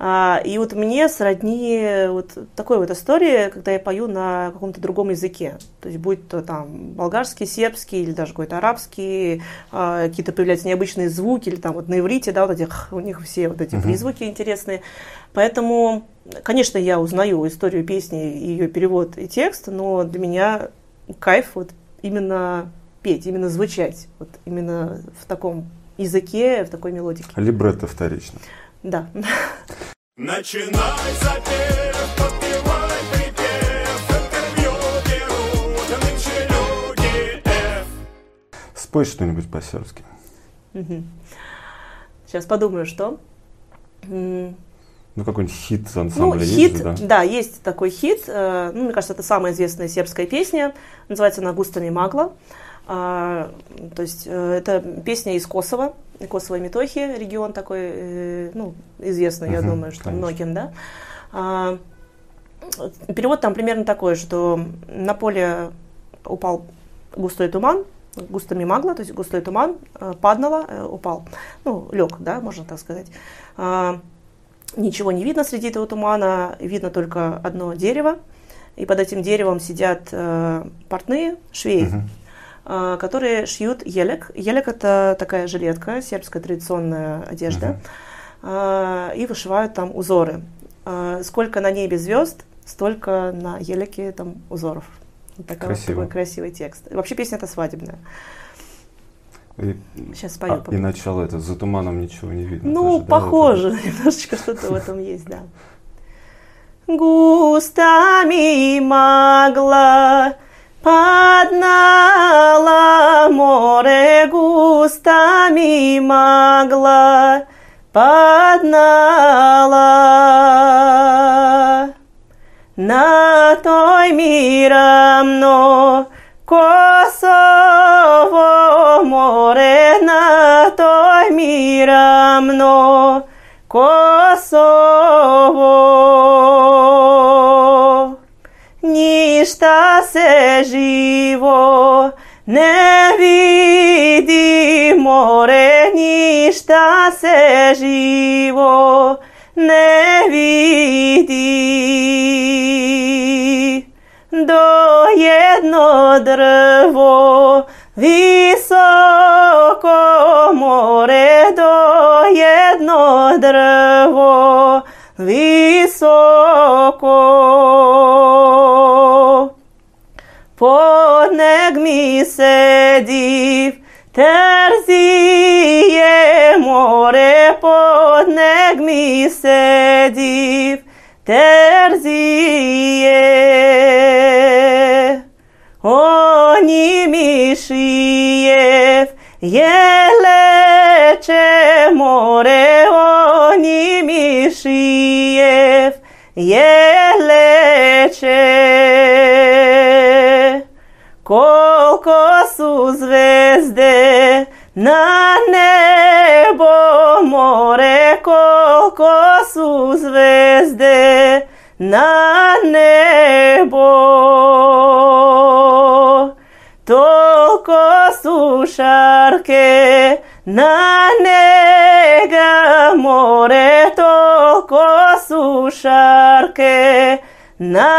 А, и вот мне сродни вот такой вот истории, когда я пою на каком-то другом языке. То есть будь то там болгарский, сербский или даже какой-то арабский, а, какие-то появляются необычные звуки, или там вот на иврите, да, вот этих, у них все вот эти призвуки интересные. Поэтому, конечно, я узнаю историю песни, ее перевод и текст, но для меня кайф вот именно петь, именно звучать, вот именно в таком языке, в такой мелодике. Либретто вторично. Да. Начинай запев, подпевай припев, интервью берут нынче люди F. Спой что-нибудь по-сербски. Сейчас подумаю, что. Ну, какой-нибудь хит Ну, ансамбля хит, есть, да? да, есть такой хит. э, Ну, мне кажется, это самая известная сербская песня. Называется она «Густа ми магла». А, То есть э, это песня из Косово, Косово и Метохи, регион такой, э, ну, известный, я Мгм, думаю, что конечно. многим, да. А, Перевод там примерно такой, что на поле упал густой туман, густами магла, то есть густой туман, падало, э, упал, ну, лег, да, можно так сказать. Ничего не видно среди этого тумана, видно только одно дерево, и под этим деревом сидят э, портные, швеи, Мгм. э, которые шьют елек. Елек это такая жилетка, сербская традиционная одежда, э, и вышивают там узоры. Э, сколько на небе звезд, столько на елеке там узоров. Вот такой, Красиво. такой красивый текст. Вообще песня это свадебная. И, Сейчас спою. а, и начало это «За туманом ничего не видно». Ну, тоже, да, вот похоже, немножечко что-то в этом есть, да. Густами магла поднала море, густами магла поднала. На той ми равно Kosovo more na той ми равно Kosovo. Ništa se živo ne vidi more Ništa se živo ne vidi доєдно древо, високо море доєдно древо, високо. Понег мій сидів, терзіє море, понег мій сидів, terziye oni mishiyev yeleche more oni mishiyev yeleche kolkosu zvezde na nebo more kolkosu su zvezde na nebo. toko su šarke na nega more, toko su šarke na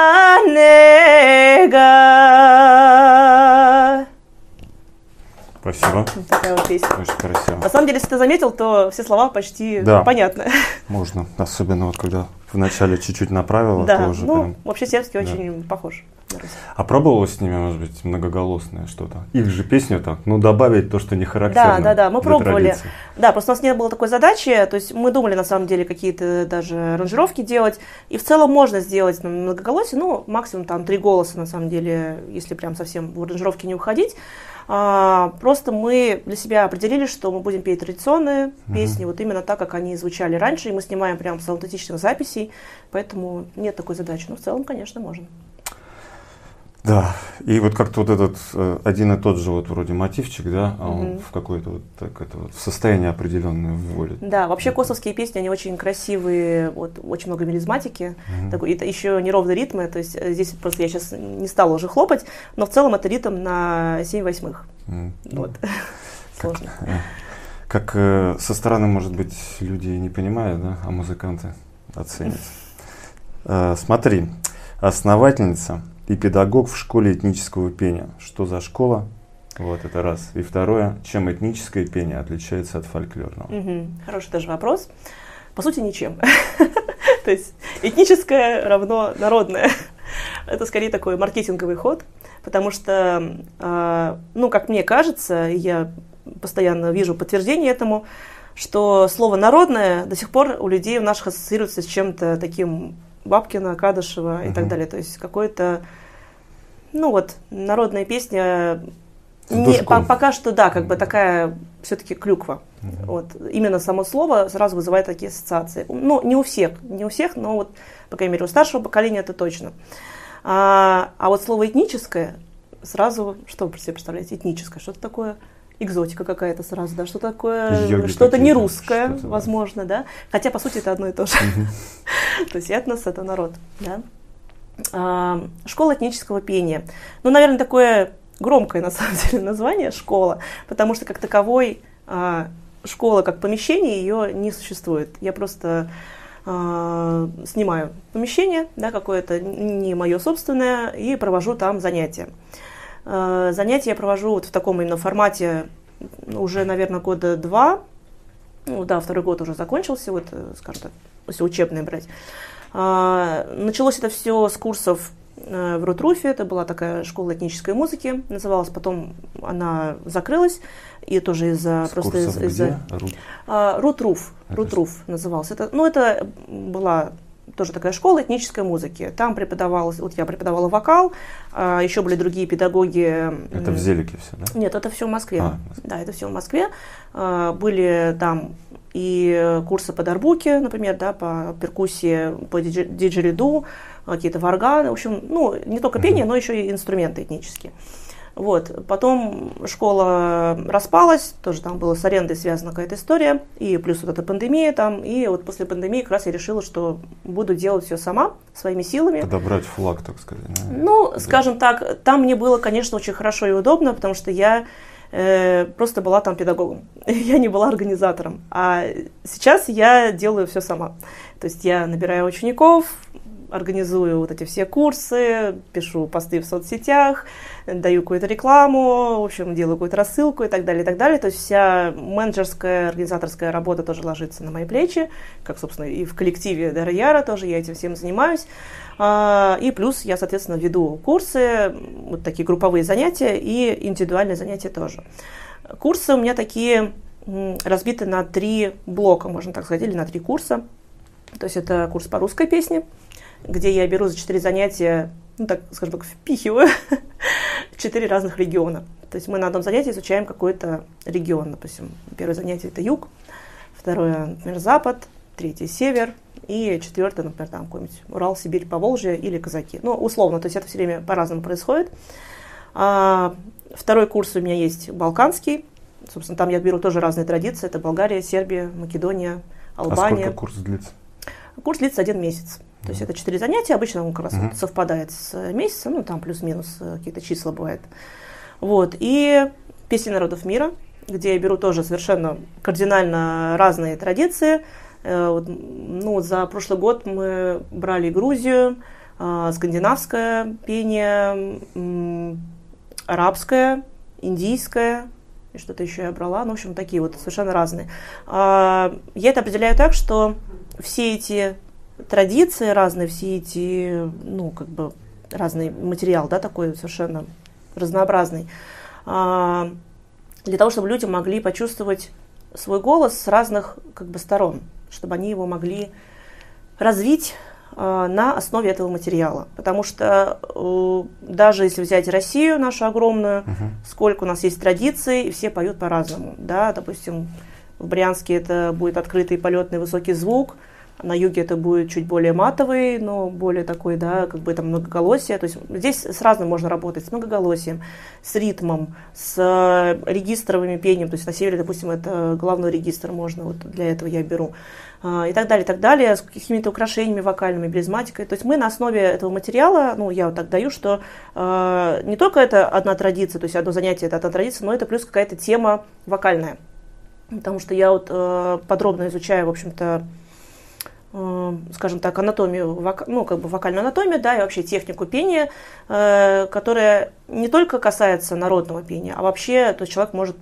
nega. Спасибо. Вот такая вот песня. Очень красиво. На самом деле, если ты заметил, то все слова почти Да. понятны. Можно, особенно вот когда вначале чуть-чуть направила, Да, то уже ну, прям... вообще сербский Да. очень похож. А пробовала с ними, может быть, многоголосное что-то? Их же песню так, ну, добавить то, что не характерно Да, да, да, мы пробовали. традиции. Да, просто у нас не было такой задачи, то есть мы думали на самом деле какие-то даже аранжировки делать, и в целом можно сделать на многоголосие, ну, максимум там три голоса на самом деле, если прям совсем в аранжировки не уходить. А, просто мы для себя определили, что мы будем петь традиционные песни, вот именно так, как они звучали раньше, и мы снимаем прям с аутентичных записей, поэтому нет такой задачи, но в целом, конечно, можно. Да, и вот как-то вот этот э, один и тот же вот вроде мотивчик, да, а он Мгм. в какое-то вот так это вот состояние определенное вводит. Да, вообще косовские песни, они очень красивые, вот, очень много мелизматики, Мгм. такой, это еще неровные ритмы, то есть э, здесь просто я сейчас не стала уже хлопать, но в целом это ритм на 7 восьмых, М. вот, сложно. Как э, со стороны, может быть, люди и не понимают, да, а музыканты оценят. Смотри, основательница и педагог в школе этнического пения. Что за школа? Вот это раз. И второе, чем этническое пение отличается от фольклорного? Мгм. Хороший даже вопрос. По сути, ничем. То есть этническое равно народное. Это скорее такой маркетинговый ход, потому что, э, ну, как мне кажется, я постоянно вижу подтверждение этому, что слово «народное» до сих пор у людей у наших ассоциируется с чем-то таким Бабкина, Кадышева и так далее. То есть какой-то, ну вот, народная песня, не- по- пока что, да, как бы такая все-таки клюква. Мгм. Вот. Именно само слово сразу вызывает такие ассоциации. Ну, не у всех, не у всех, но вот, по крайней мере, у старшего поколения это точно. А, а вот слово этническое сразу, что вы себе представляете, этническое, что-то такое экзотика какая-то сразу, да, что такое, что-то не русское, да. возможно, да. Хотя, по сути, это одно и то же. То есть этнос – это народ, да. А, Школа этнического пения. Ну, наверное, такое громкое, на самом деле, название «школа», потому что как таковой а, школа как помещение ее не существует. Я просто а, снимаю помещение, да, какое-то не мое собственное, и провожу там занятия. Занятия я провожу вот в таком именно формате уже, наверное, года два. Ну да, второй год уже закончился, вот, э, скажем так, если учебные брать. А, Началось это все с курсов э, в Рутруфе, это была такая школа этнической музыки, называлась, потом она закрылась, и тоже из-за С просто из- из-за а, Рутруф, Это Рутруф назывался. Это, ну, это была тоже такая школа этнической музыки. Там преподавалось, вот я преподавала вокал, а, еще были другие педагоги. Это в Зелике все, да? Нет, это все в Москве. А, Да, это все в Москве. А, Были там и курсы по дарбуке, например, да, по перкуссии, по диджериду, какие-то варганы, в общем, ну, не только пение, но еще и инструменты этнические. Вот. Потом школа распалась, тоже там была с арендой связана какая-то история, и плюс вот эта пандемия там, и вот после пандемии как раз я решила, что буду делать все сама, своими силами. Подобрать флаг, так сказать. да? Ну, Да. скажем так, там мне было, конечно, очень хорошо и удобно, потому что я э, просто была там педагогом. Я не была организатором. А сейчас я делаю все сама. То есть я набираю учеников, организую вот эти все курсы, пишу посты в соцсетях, даю какую-то рекламу, в общем, делаю какую-то рассылку и так далее, и так далее. То есть вся менеджерская, организаторская работа тоже ложится на мои плечи, как, собственно, и в коллективе Дарьяра тоже я этим всем занимаюсь. А, И плюс я, соответственно, веду курсы, вот такие групповые занятия и индивидуальные занятия тоже. Курсы у меня такие разбиты на три блока, можно так сказать, или на три курса. То есть это курс по русской песне, где я беру за четыре занятия, ну так, скажем так, впихиваю четыре разных региона. То есть мы на одном занятии изучаем какой-то регион. Допустим, первое занятие это юг, второе, например, запад, третье север, и четвертое, например, там какой-нибудь Урал, Сибирь, Поволжье или казаки. Ну, условно, то есть это все время по-разному происходит. А, второй курс у меня есть балканский. Собственно, там я беру тоже разные традиции. Это Болгария, Сербия, Македония, А Албания. сколько курс длится? Курс длится один месяц. То есть это четыре занятия, обычно он как раз вот совпадает с э, месяцем, ну там плюс-минус э, какие-то числа бывают. Вот, и песни народов мира. где я беру тоже совершенно кардинально разные традиции. Э, ну, за прошлый год мы брали Грузию, э, скандинавское пение, арабское, индийское, и что-то еще я брала, ну, в общем, такие вот совершенно разные. А, Я это определяю так, что все эти традиции разные, все эти, ну, как бы разный материал, да, такой совершенно разнообразный, а, для того, чтобы люди могли почувствовать свой голос с разных как бы сторон, чтобы они его могли развить а, на основе этого материала. Потому что э, даже если взять Россию нашу огромную, сколько у нас есть традиций, и все поют по-разному. Да? Допустим, в Брянске это будет открытый полетный высокий звук, на юге это будет чуть более матовый, но более такой, да, как бы это многоголосие. То есть здесь с разным можно работать, с многоголосием, с ритмом, с э, регистровыми пением. То есть на севере, допустим, это главный регистр можно, вот для этого я беру. А, И так далее, и так далее, с какими-то украшениями вокальными, белизматикой. То есть мы на основе этого материала, ну, я вот так даю, что э, не только это одна традиция, то есть одно занятие это одна традиция, но это плюс какая-то тема вокальная. Потому что я вот э, подробно изучаю, в общем-то, скажем так, анатомию, вока- ну, как бы вокальную анатомию, да, и вообще технику пения, э, которая не только касается народного пения, а вообще, то есть человек может,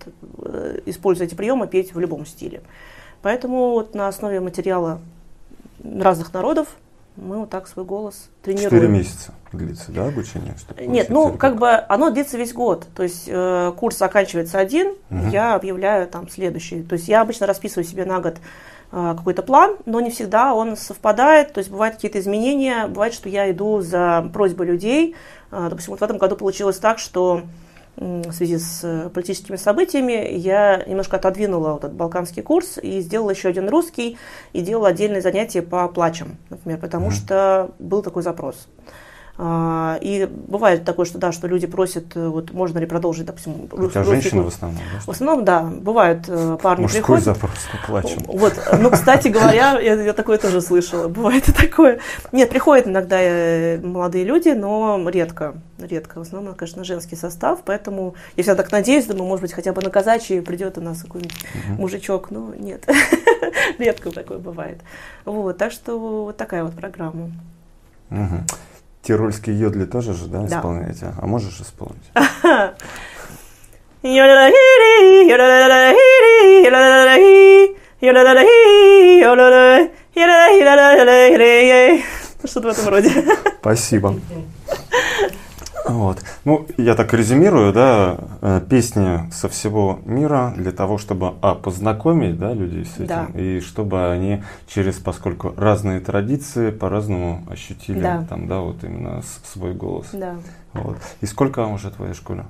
э, используя эти приемы, петь в любом стиле. Поэтому вот на основе материала разных народов мы вот так свой голос тренируем. Четыре месяца длится, да, обучение? чтобы Нет, получить ну сертификат? как бы оно длится весь год. То есть э, курс заканчивается один, Мгм. я объявляю там следующий. То есть я обычно расписываю себе на год э, какой-то план, но не всегда он совпадает. То есть бывают какие-то изменения, бывает, что я иду за просьбой людей. Э, допустим, вот в этом году получилось так, что в связи с э, политическими событиями я немножко отодвинула вот этот балканский курс и сделала еще один русский и делала отдельное занятие по плачам, например, потому Мгм. что был такой запрос. И бывает такое, что да, что люди просят, э, вот можно ли продолжить, допустим, У тебя рус- русский женщины в основном, да? В основном, да, бывают э, парни Мужской приходят. запрос плачем. Вот, ну, кстати говоря, я, я такое тоже слышала, бывает и такое. Нет, приходят иногда э, молодые люди, но редко, редко. В основном, конечно, женский состав, поэтому я всегда так надеюсь, думаю, может быть, хотя бы на казачьи придет у нас какой-нибудь Мгм. мужичок, но нет, редко такое бывает. Вот, так что вот такая вот программа. Мгм. Тирольский йодли тоже же, да, Да. исполняете? А можешь исполнить? Что-то в этом роде. Спасибо. Вот. Ну, я так резюмирую, да, э, песни со всего мира для того, чтобы, а, познакомить, да, людей с этим, Да. и чтобы они через, поскольку разные традиции, по-разному ощутили Да. там, да, вот именно свой голос. Да. Вот. И сколько вам уже твоей школе?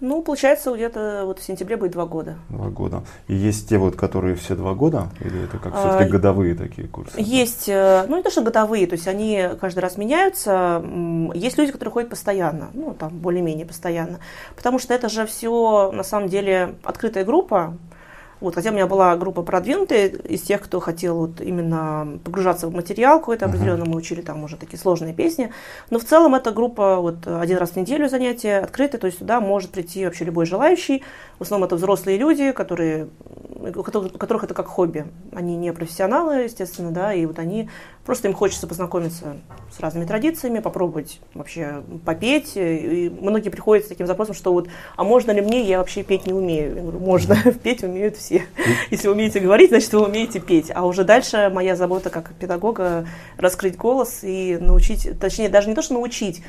Ну, получается, где-то вот в сентябре будет два года. Два года. И есть те вот, которые все два года, или это как А, все-таки годовые такие курсы? Есть, э, ну не то, что годовые, то есть они каждый раз меняются. Есть люди, которые ходят постоянно, ну там более-менее постоянно. Потому что это же все на самом деле открытая группа. Вот, хотя у меня была группа продвинутая из тех, кто хотел вот именно погружаться в материал какой-то Мгм. определенный, мы учили там уже такие сложные песни. Но в целом эта группа вот один раз в неделю занятия открытые, то есть туда может прийти вообще любой желающий. В основном это взрослые люди, которые, у которых это как хобби. Они не профессионалы, естественно, да, и вот они просто им хочется познакомиться с разными традициями, попробовать вообще попеть. И многие приходят с таким запросом, что вот, а можно ли мне, я вообще петь не умею. Я говорю, можно, петь умеют все. Если умеете говорить, значит, вы умеете петь. А уже дальше моя забота как педагога раскрыть голос и научить, точнее, даже не то, что научить,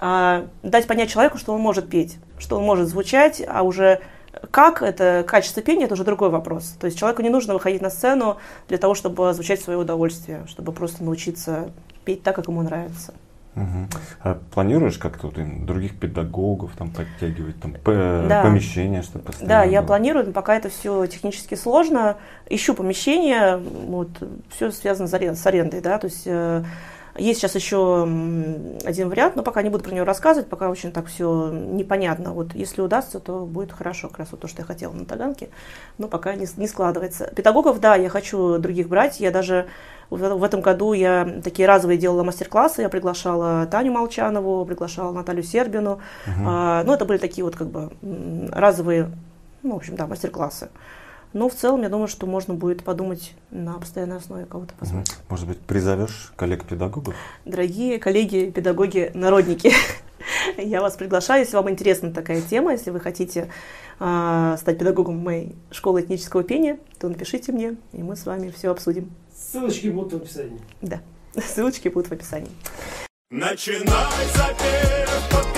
а дать понять человеку, что он может петь, что он может звучать, а уже как это качество пения, это уже другой вопрос. То есть человеку не нужно выходить на сцену для того, чтобы звучать в свое удовольствие, чтобы просто научиться петь так, как ему нравится. Мгм. А планируешь как-то вот других педагогов там подтягивать, там п- Да. помещение, чтобы постоянно Да, я было? планирую, но пока это все технически сложно. Ищу помещение, вот, все связано с арендой, да, то есть э, есть сейчас еще один вариант, но пока не буду про него рассказывать, пока очень так все непонятно. Вот если удастся, то будет хорошо, как раз вот то, что я хотела на Таганке, но пока не, не складывается. Педагогов, да, я хочу других брать, я даже в, этом году я такие разовые делала мастер-классы, я приглашала Таню Молчанову, приглашала Наталью Сербину, Мгм. а, ну, это были такие вот как бы разовые ну, в общем, да, мастер-классы. Но в целом, я думаю, что можно будет подумать на постоянной основе кого-то позвать. Может быть, призовешь коллег-педагогов? Дорогие коллеги, педагоги, народники, я вас приглашаю, если вам интересна такая тема, если вы хотите э, стать педагогом моей школы этнического пения, то напишите мне, и мы с вами все обсудим. Ссылочки будут в описании. Да, ссылочки будут в описании. Начинай запев,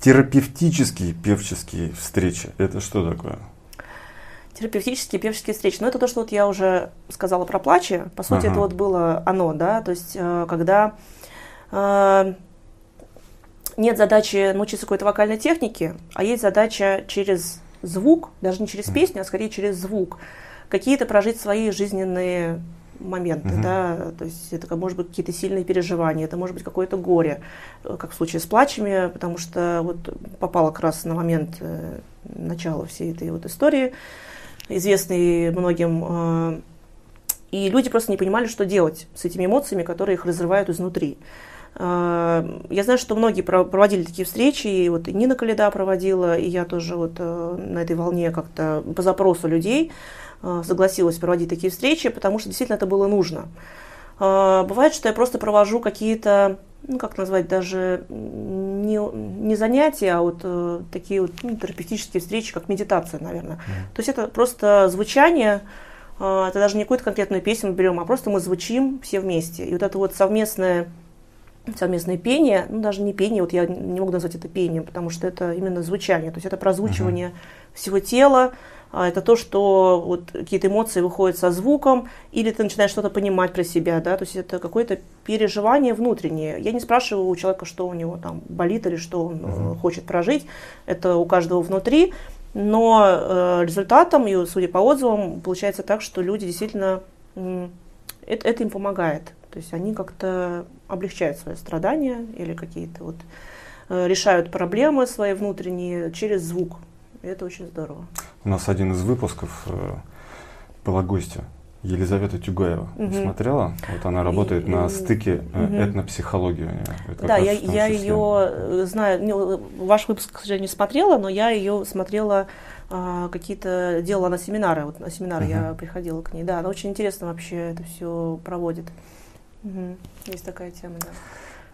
Терапевтические певческие встречи. Это что такое? Терапевтические певческие встречи. Ну, это то, что вот я уже сказала про плачи. По сути, Ага. это вот было оно, да, то есть, э, когда э, нет задачи научиться какой-то вокальной технике, а есть задача через звук, даже не через песню, а скорее через звук, какие-то прожить свои жизненные моменты, Мгм. да, то есть это может быть какие-то сильные переживания, это может быть какое-то горе, э, как в случае с плачами, потому что вот попала как раз на момент э, начала всей этой вот истории, известный многим, э, и люди просто не понимали, что делать с этими эмоциями, которые их разрывают изнутри. Я знаю, что многие про- проводили такие встречи, и вот и Нина Каледа проводила, и я тоже вот на этой волне как-то по запросу людей согласилась проводить такие встречи, потому что действительно это было нужно. Э, Бывает, что я просто провожу какие-то, ну как назвать, даже не, не занятия, а вот э, такие вот ну, терапевтические встречи, как медитация, наверное. То есть это просто звучание, э, это даже не какую-то конкретную песню мы берем, а просто мы звучим все вместе. И вот это вот совместное совместное пение, ну даже не пение, вот я не могу назвать это пением, потому что это именно звучание, то есть это прозвучивание всего тела, это то, что вот какие-то эмоции выходят со звуком, или ты начинаешь что-то понимать про себя, да, то есть это какое-то переживание внутреннее. Я не спрашиваю у человека, что у него там болит или что он э, хочет прожить, это у каждого внутри, но э, результатом, и судя по отзывам, получается так, что люди действительно, м, это, это им помогает. То есть они как-то облегчают свои страдания или какие-то вот э, решают проблемы свои внутренние через звук. И это очень здорово. У нас один из выпусков э, была гостья Елизавета Тюгаева. Мгм. Смотрела? Вот она работает И- на стыке э, Мгм. этнопсихологии. у неё. Это да, я, я ее знаю, ну, ваш выпуск, к сожалению, не смотрела, но я ее смотрела а, какие-то, делала на семинары, вот на семинары я Мгм. приходила к ней. Да, она очень интересно вообще это все проводит. Мгм. Есть такая тема, да.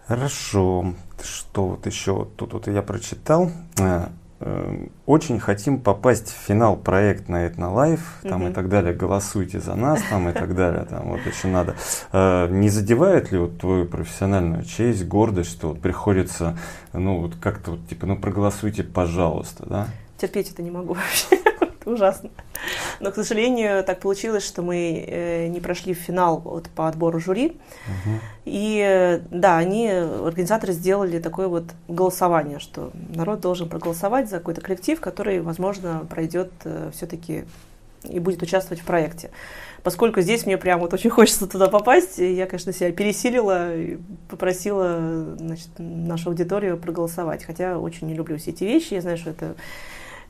Хорошо. Что вот еще тут вот я прочитал. Э, э, Очень хотим попасть в финал проект на Этнолайф, там и Мгм. так далее. Голосуйте за нас, там и так далее. Там вот еще надо. Э, Не задевает ли вот твою профессиональную честь, гордость, что вот приходится, ну вот как-то вот типа, ну проголосуйте, пожалуйста, да? Терпеть это не могу вообще. Это ужасно. Но, к сожалению, так получилось, что мы э, не прошли в финал вот, по отбору жюри. Мгм. И э, да, они, организаторы, сделали такое вот голосование, что народ должен проголосовать за какой-то коллектив, который, возможно, пройдет все-таки и будет участвовать в проекте. Поскольку здесь мне прям вот очень хочется туда попасть, я, конечно, себя пересилила и попросила значит, нашу аудиторию проголосовать. Хотя очень не люблю все эти вещи. Я знаю, что это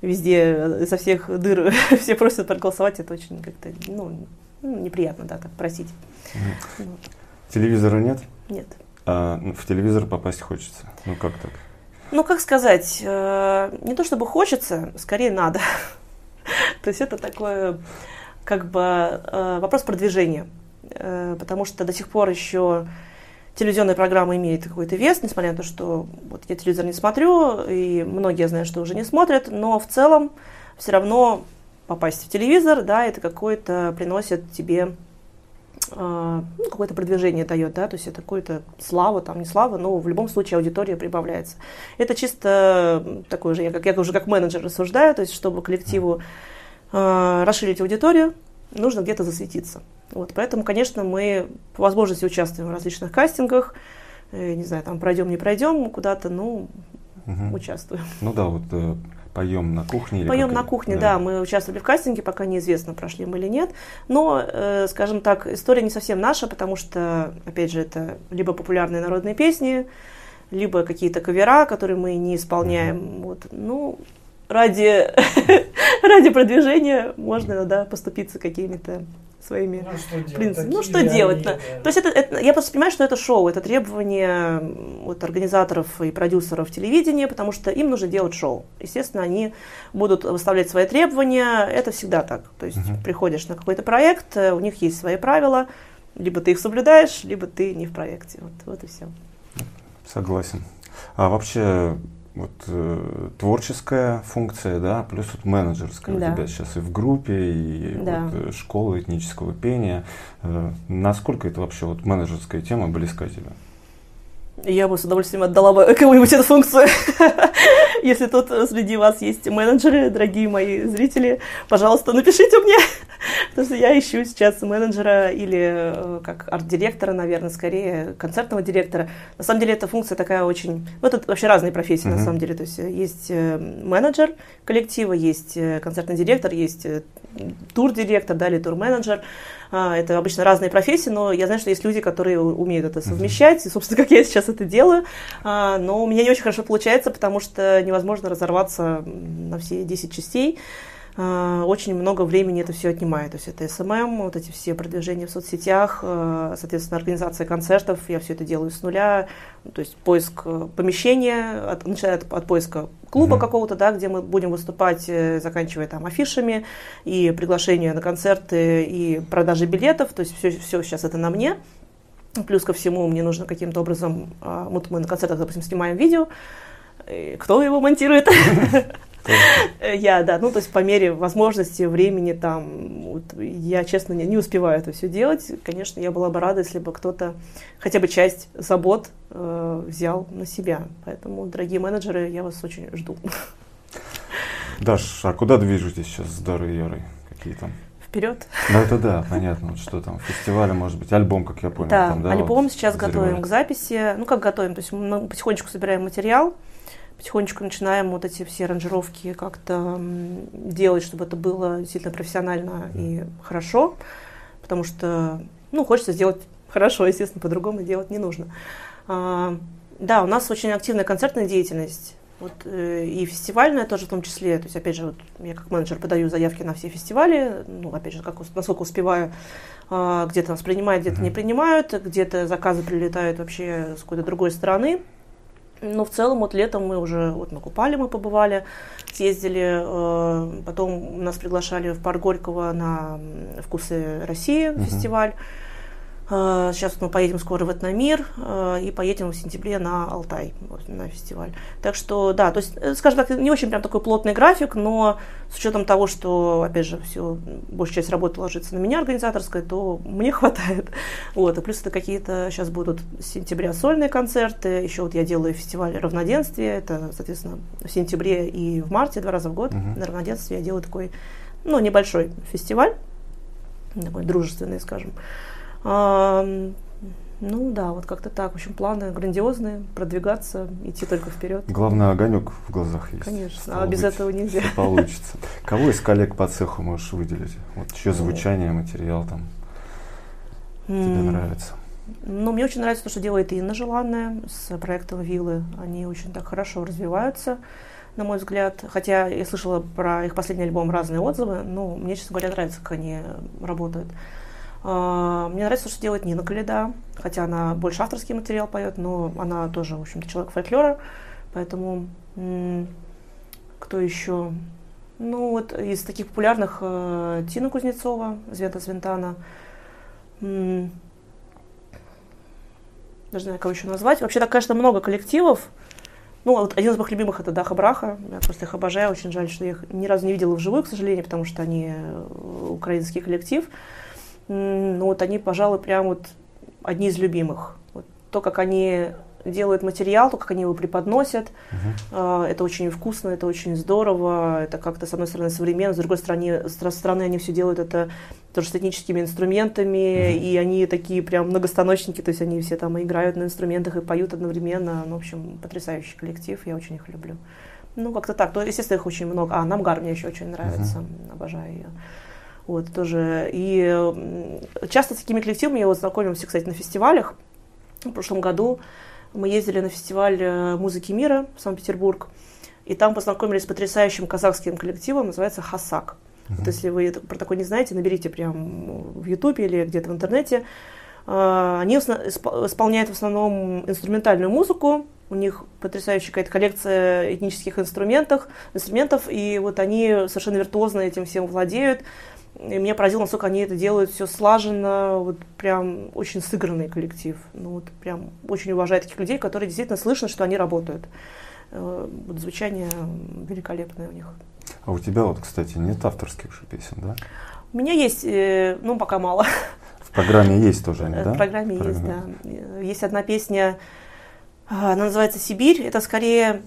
везде, со всех дыр все просят проголосовать. Это очень как-то ну, ну, неприятно, да, так просить. Вот. Телевизора нет? Нет. А ну, в телевизор попасть хочется. Ну как так? Ну, как сказать, э, не то чтобы хочется, скорее надо. То есть это такое, как бы, э, вопрос продвижения. Э, Потому что до сих пор еще телевизионная программа имеет какой-то вес, несмотря на то, что вот я телевизор не смотрю, и многие я знаю, что уже не смотрят, но в целом все равно попасть в телевизор, да, это какое-то приносит тебе э, ну, какое-то продвижение дает, да, то есть это какое-то слава, там не слава, но в любом случае аудитория прибавляется. Это чисто такое же, я, как, я уже как менеджер рассуждаю, то есть чтобы коллективу э, расширить аудиторию, нужно где-то засветиться. Вот, поэтому, конечно, мы по возможности участвуем в различных кастингах, э, не знаю, там пройдем, не пройдем куда-то, ну, Мгм. участвуем. Ну да, вот э, поем на кухне. или Поем на кухне, да. мы участвовали в кастинге, пока неизвестно, прошли мы или нет. Но, э, скажем так, история не совсем наша, потому что, опять же, это либо популярные народные песни, либо какие-то кавера, которые мы не исполняем. Вот, ну, ради, ради продвижения можно, да, поступиться какими-то своими Ну, что делать? принципами. Ну, что делать? они, да. То есть это, это- я просто понимаю, что это шоу, это требование вот, организаторов и продюсеров телевидения, потому что им нужно делать шоу. Естественно, они будут выставлять свои требования, это всегда так. То есть приходишь на какой-то проект, э, у них есть свои правила, либо ты их соблюдаешь, либо ты не в проекте. Вот, вот и все. Согласен. А вообще вот э, творческая функция, да, плюс вот менеджерская Да. у тебя сейчас и в группе, и Да. вот, э, школа этнического пения. Э, насколько это вообще вот менеджерская тема близка тебе? Я бы с удовольствием отдала бы кому-нибудь эту функцию. Если тут среди вас есть менеджеры, дорогие мои зрители, пожалуйста, напишите мне. Потому что я ищу сейчас менеджера или э, как арт-директора, наверное, скорее концертного директора. На самом деле эта функция такая очень... Ну, это вообще разные профессии, на самом деле. То есть э, есть э, менеджер коллектива, есть концертный директор, есть тур-директор, да, или тур-менеджер. А, Это обычно разные профессии, но я знаю, что есть люди, которые умеют это совмещать, и, собственно, как я сейчас это делаю. А, Но у меня не очень хорошо получается, потому что невозможно разорваться на все 10 частей. А, Очень много времени это все отнимает. То есть это SMM, вот эти все продвижения в соцсетях, э, соответственно, организация концертов. Я все это делаю с нуля. То есть поиск э, помещения, от, начиная от, от поиска клуба Мгм. какого-то, да, где мы будем выступать, э, заканчивая там афишами и приглашения на концерты и продажи билетов. То есть все, все сейчас это на мне. Плюс ко всему мне нужно каким-то образом, а, вот мы на концертах, допустим, снимаем видео, и кто его монтирует? Я, да, ну то есть по мере возможности, времени там, вот, я, честно, не, не успеваю это все делать. Конечно, я была бы рада, если бы кто-то хотя бы часть забот э, взял на себя. Поэтому, дорогие менеджеры, я вас очень жду. Даш, а куда движетесь сейчас с Дарой Ярой? Какие там? Вперед! Ну это да, понятно. Вот что там, фестивали, может быть, альбом, как я понял. Да, там, да, альбом вот сейчас готовим назревает. к записи. Ну, как готовим? То есть мы потихонечку собираем материал, потихонечку начинаем вот эти все аранжировки как-то делать, чтобы это было действительно профессионально и хорошо. Потому что, ну, хочется сделать хорошо, естественно, по-другому делать не нужно. А, да, у нас очень активная концертная деятельность. Вот, э, и фестивальная тоже в том числе. То есть, опять же, вот, я как менеджер подаю заявки на все фестивали, ну, опять же, как, насколько успеваю. А, где-то нас принимают, где-то не принимают, где-то заказы прилетают вообще с какой-то другой стороны. Но в целом вот летом мы уже вот на Купале мы побывали, съездили, э, потом нас приглашали в парк Горького на «Вкусы России» Мгм. фестиваль. Э, Сейчас мы поедем скоро в Этномир э, и поедем в сентябре на Алтай, на фестиваль. Так что, да, то есть, э, скажем так, не очень прям такой плотный график, но с учетом того, что, опять же, все, большая часть работы ложится на меня организаторская, то мне хватает. Вот, и плюс это какие-то сейчас будут с сентября сольные концерты, еще вот я делаю фестиваль равноденствия, это, соответственно, в сентябре и в марте, два раза в год Мгм. на равноденствие я делаю такой, ну, небольшой фестиваль, такой дружественный, скажем. Ну да, вот как-то так. В общем, планы грандиозные, продвигаться, идти только вперед. Главное, огонек в глазах есть. Конечно, Стало а без быть, этого нельзя. всё получится. Кого из коллег по цеху можешь выделить? Вот чье звучание, материал там тебе нравится? Ну, мне очень нравится то, что делает Инна Желанная с проектом Виллы. Они очень так хорошо развиваются, на мой взгляд. Хотя я слышала про их последний альбом разные отзывы, но мне, честно говоря, нравится, как они работают. А, Мне нравится, то, что делает Нина Каледа, хотя она больше авторский материал поет, но она тоже, в общем-то, человек фольклора, поэтому кто еще? Ну, вот из таких популярных э, Тина Кузнецова, Звента Звентана. Даже не знаю, кого еще назвать. Вообще, так, конечно, много коллективов. Ну, вот один из моих любимых это Даха Браха. Я просто их обожаю. Очень жаль, что я их ни разу не видела вживую, к сожалению, потому что они э, украинский коллектив. Ну, вот они, пожалуй, прям вот одни из любимых. Вот то, как они делают материал, то, как они его преподносят, а, это очень вкусно, это очень здорово, это как-то, с одной стороны, современно, с другой стороны, с другой стороны они все делают это тоже с этническими инструментами, Мгм. и они такие прям многостаночники, то есть они все там играют на инструментах и поют одновременно. Ну, в общем, потрясающий коллектив, я очень их люблю. Ну, как-то так. То, естественно, их очень много. А, Намгар мне еще очень нравится, обожаю ее. Вот, тоже. И часто с такими коллективами я вот знакомимся, кстати, на фестивалях. В прошлом году мы ездили на фестиваль э, музыки мира в Санкт-Петербург, и там познакомились с потрясающим казахским коллективом, называется «Хасак». Вот если вы про такое не знаете, наберите прям в Ютубе или где-то в интернете. А, Они исполняют в основном инструментальную музыку. У них потрясающая какая-то коллекция этнических инструментов, инструментов, и вот они совершенно виртуозно этим всем владеют. И меня поразило, насколько они это делают все слаженно, вот прям очень сыгранный коллектив. Ну вот прям очень уважаю таких людей, которые действительно слышно, что они работают. Э, Вот звучание великолепное у них. А у тебя вот, кстати, нет авторских же песен, да? У меня есть, э, ну пока мало, В программе есть тоже они, Э, да? В программе В есть, программе. да. Э, Есть одна песня, а, она называется «Сибирь». Это скорее,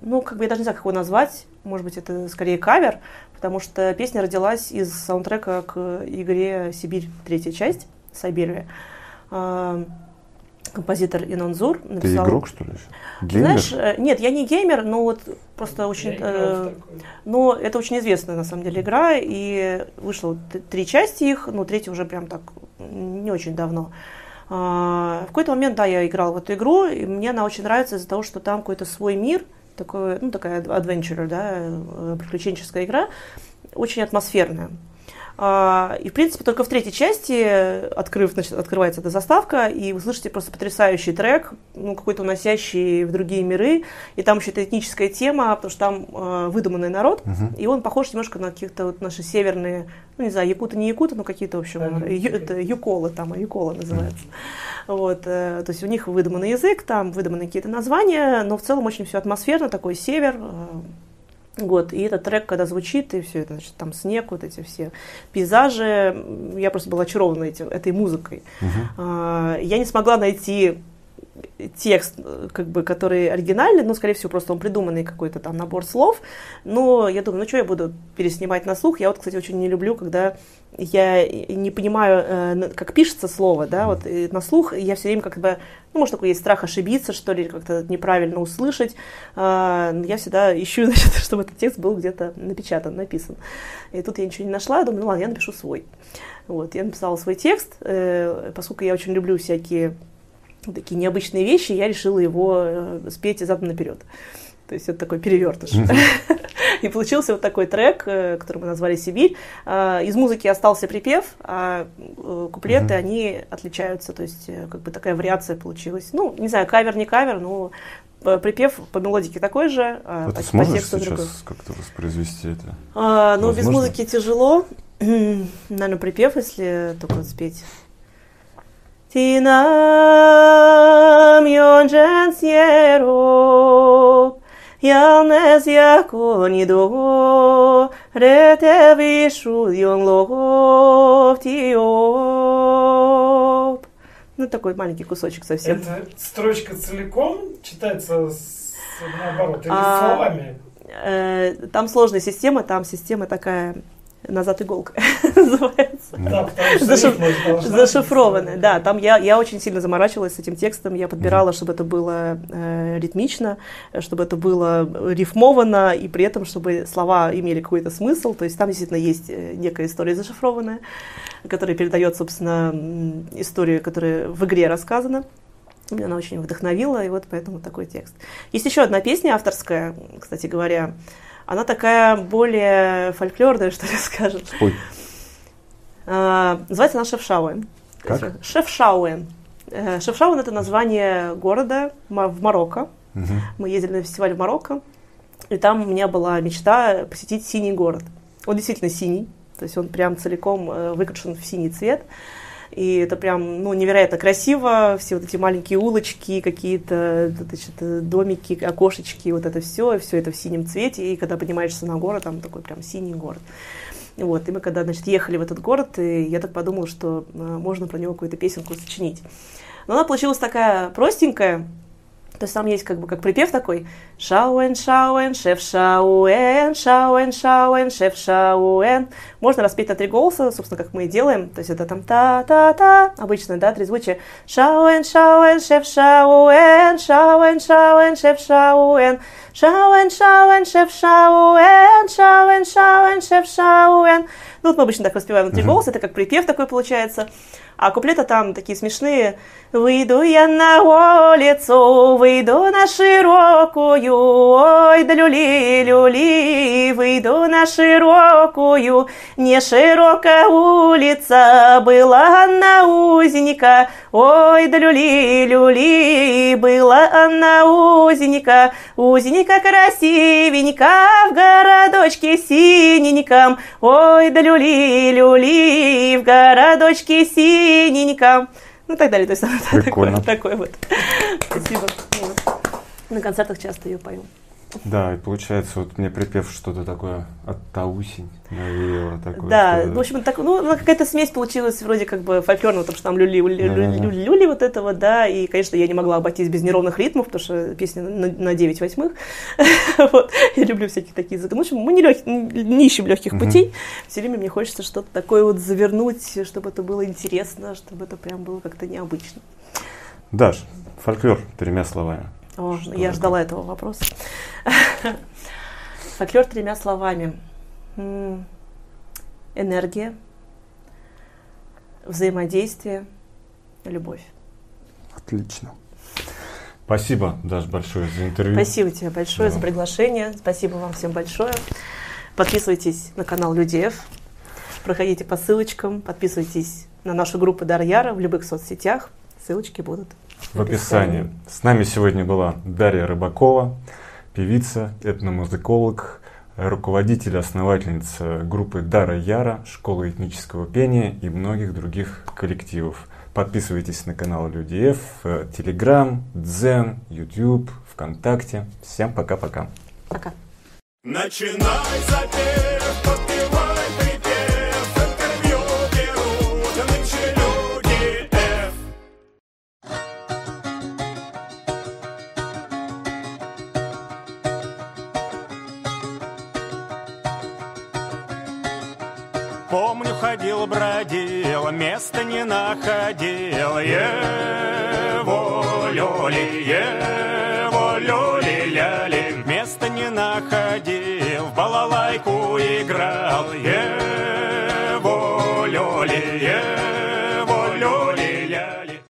ну, как бы я даже не знаю, как его назвать. Может быть, это скорее кавер, потому что песня родилась из саундтрека к игре «Сибирь. Третья часть» Сайберия. А, Композитор Инонзур Ты написал... игрок, что ли? Геймер? Знаешь, э, нет, я не геймер, но вот просто очень... Э, но это очень известная, на самом деле, игра, и вышло вот три части их, ну, третья уже прям так не очень давно. А, в какой-то момент, да, я играла в эту игру, и мне она очень нравится из-за того, что там какой-то свой мир, такой, ну, такая adventure, да, э, приключенческая игра, очень атмосферная. А, И, в принципе, только в третьей части, открыв, значит, открывается эта заставка, и вы слышите просто потрясающий трек, ну, какой-то уносящий в другие миры, и там еще это этническая тема, потому что там э, выдуманный народ, Мгм. и он похож немножко на каких-то вот наши северные, ну, не знаю, якуты, не якуты, но какие-то, в общем, Да, ю- это юколы там, а юколы называется. Вот, э, то есть у них выдуманный язык, там выдуманы какие-то названия, но в целом очень все атмосферно, такой север, э, вот, и этот трек, когда звучит, и все это, значит, там снег, вот эти все пейзажи, я просто была очарована этим, этой музыкой. А, Я не смогла найти текст, э, как бы, который оригинальный, но, скорее всего, просто он придуманный какой-то там набор слов. Но я думаю, ну что я буду переснимать на слух? Я вот, кстати, очень не люблю, когда я не понимаю, э, как пишется слово, да, вот на слух я все время как бы, ну, может, такой есть страх ошибиться, что ли, как-то неправильно услышать. А, Я всегда ищу, значит, чтобы этот текст был где-то напечатан, написан. И тут я ничего не нашла, думаю, ну ладно, я напишу свой. Вот, я написала свой текст, э, поскольку я очень люблю всякие такие необычные вещи, я решила его э, спеть задом наперед. То есть это такой перевертыш. И получился вот такой трек, э, который мы назвали «Сибирь». А, Из музыки остался припев, а э, куплеты, они отличаются. То есть как бы такая вариация получилась. Ну, не знаю, кавер, не кавер, но припев по мелодике такой же, а А ты по сможешь тексту другой. сейчас как-то воспроизвести это? А, ну, без музыки тяжело. Наверное, припев, если только вот спеть. Тинам йонжен сьеро, ялнез яко нидо, рете вишу йонлогов тиоп. Ну, такой маленький кусочек совсем. Эта строчка целиком читается с, наоборот, или А, словами? Э, Там сложная система, там система такая назад иголка называется. Да, Зашиф- Зашифрованная, да. Там я, я очень сильно заморачивалась с этим текстом. Я подбирала, чтобы это было э, ритмично, чтобы это было рифмовано, и при этом, чтобы слова имели какой-то смысл. То есть там действительно есть э, некая история зашифрованная, которая передает, собственно, историю, которая в игре рассказана. Меня она очень вдохновила, и вот поэтому такой текст. Есть еще одна песня авторская, кстати говоря. Она такая более фольклорная, что ли, скажем. Спой. А, Называется она Шефшауэн. Как? Шефшауэн. Э, Шефшауэн это название города в Марокко. Мгм. Мы ездили на фестиваль в Марокко, и там у меня была мечта посетить синий город. Он действительно синий, то есть он прям целиком э, выкрашен в синий цвет. И это прям, ну, невероятно красиво, все вот эти маленькие улочки, какие-то, значит, домики, окошечки, вот это все, все это в синем цвете, и когда поднимаешься на город, там такой прям синий город. Вот, и мы когда, значит, ехали в этот город, и я так подумала, что э, можно про него какую-то песенку сочинить. Но она получилась такая простенькая, то есть там есть как бы как припев такой «Шауэн, шауэн, шеф шауэн, шауэн, шауэн, шеф шауэн». Можно распеть на три голоса, собственно, как мы и делаем. То есть это там та-та-та, обычно, да, трезвучие. «Шауэн, шауэн, шеф шауэн, шауэн, шауэн, шеф шауэн». Шауэн, шауэн, шеф шауэн, шауэн, шауэн, шеф шауэн. Ну, вот мы обычно так распеваем внутри голоса, это как припев такой получается. А куплеты там такие смешные. Выйду я на улицу, выйду на широкую, ой, да люли, люли, выйду на широкую. Не широкая улица, была она узенька, ой, да люли, люли, была она узенька, узенька красивенька, в городочке синеньком, ой, да люли, люли, в городочке синеньком. Ну и так далее. То есть она такой, такой вот. Спасибо. Вот. На концертах часто ее пою. Да, и получается, вот мне припев что-то такое от Таусень навеяло такое. Да, что-то. в общем, так, ну, ну, какая-то смесь получилась вроде как бы фольклорного, потому что там люли, люли, люли, люли, люли вот этого, да, и, конечно, я не могла обойтись без неровных ритмов, потому что песня на, на 9 восьмых, вот, я люблю всякие такие языки. Ну, в общем, мы не, лег- не ищем легких путей, все время мне хочется что-то такое вот завернуть, чтобы это было интересно, чтобы это прям было как-то необычно. Даш, фольклор тремя словами. О, Что я такое? ждала этого вопроса. Фольклор тремя словами. Энергия, взаимодействие, любовь. Отлично. Спасибо, Даш, большое за интервью. Спасибо тебе большое Да. за приглашение. Спасибо вам всем большое. Подписывайтесь на канал Люди F. Проходите по ссылочкам. Подписывайтесь на нашу группу Дарьяра в любых соцсетях. Ссылочки будут в описании. С нами сегодня была Дарья Рыбакова, певица, этномузыколог, руководитель, основательница группы Дара Яра, школы этнического пения и многих других коллективов. Подписывайтесь на канал Люди э, Телеграм, Дзен, YouTube, ВКонтакте. Всем пока-пока. Пока. Начинай запев, места не находил. Его люли, его люли ляли, места не находил, в балалайку играл.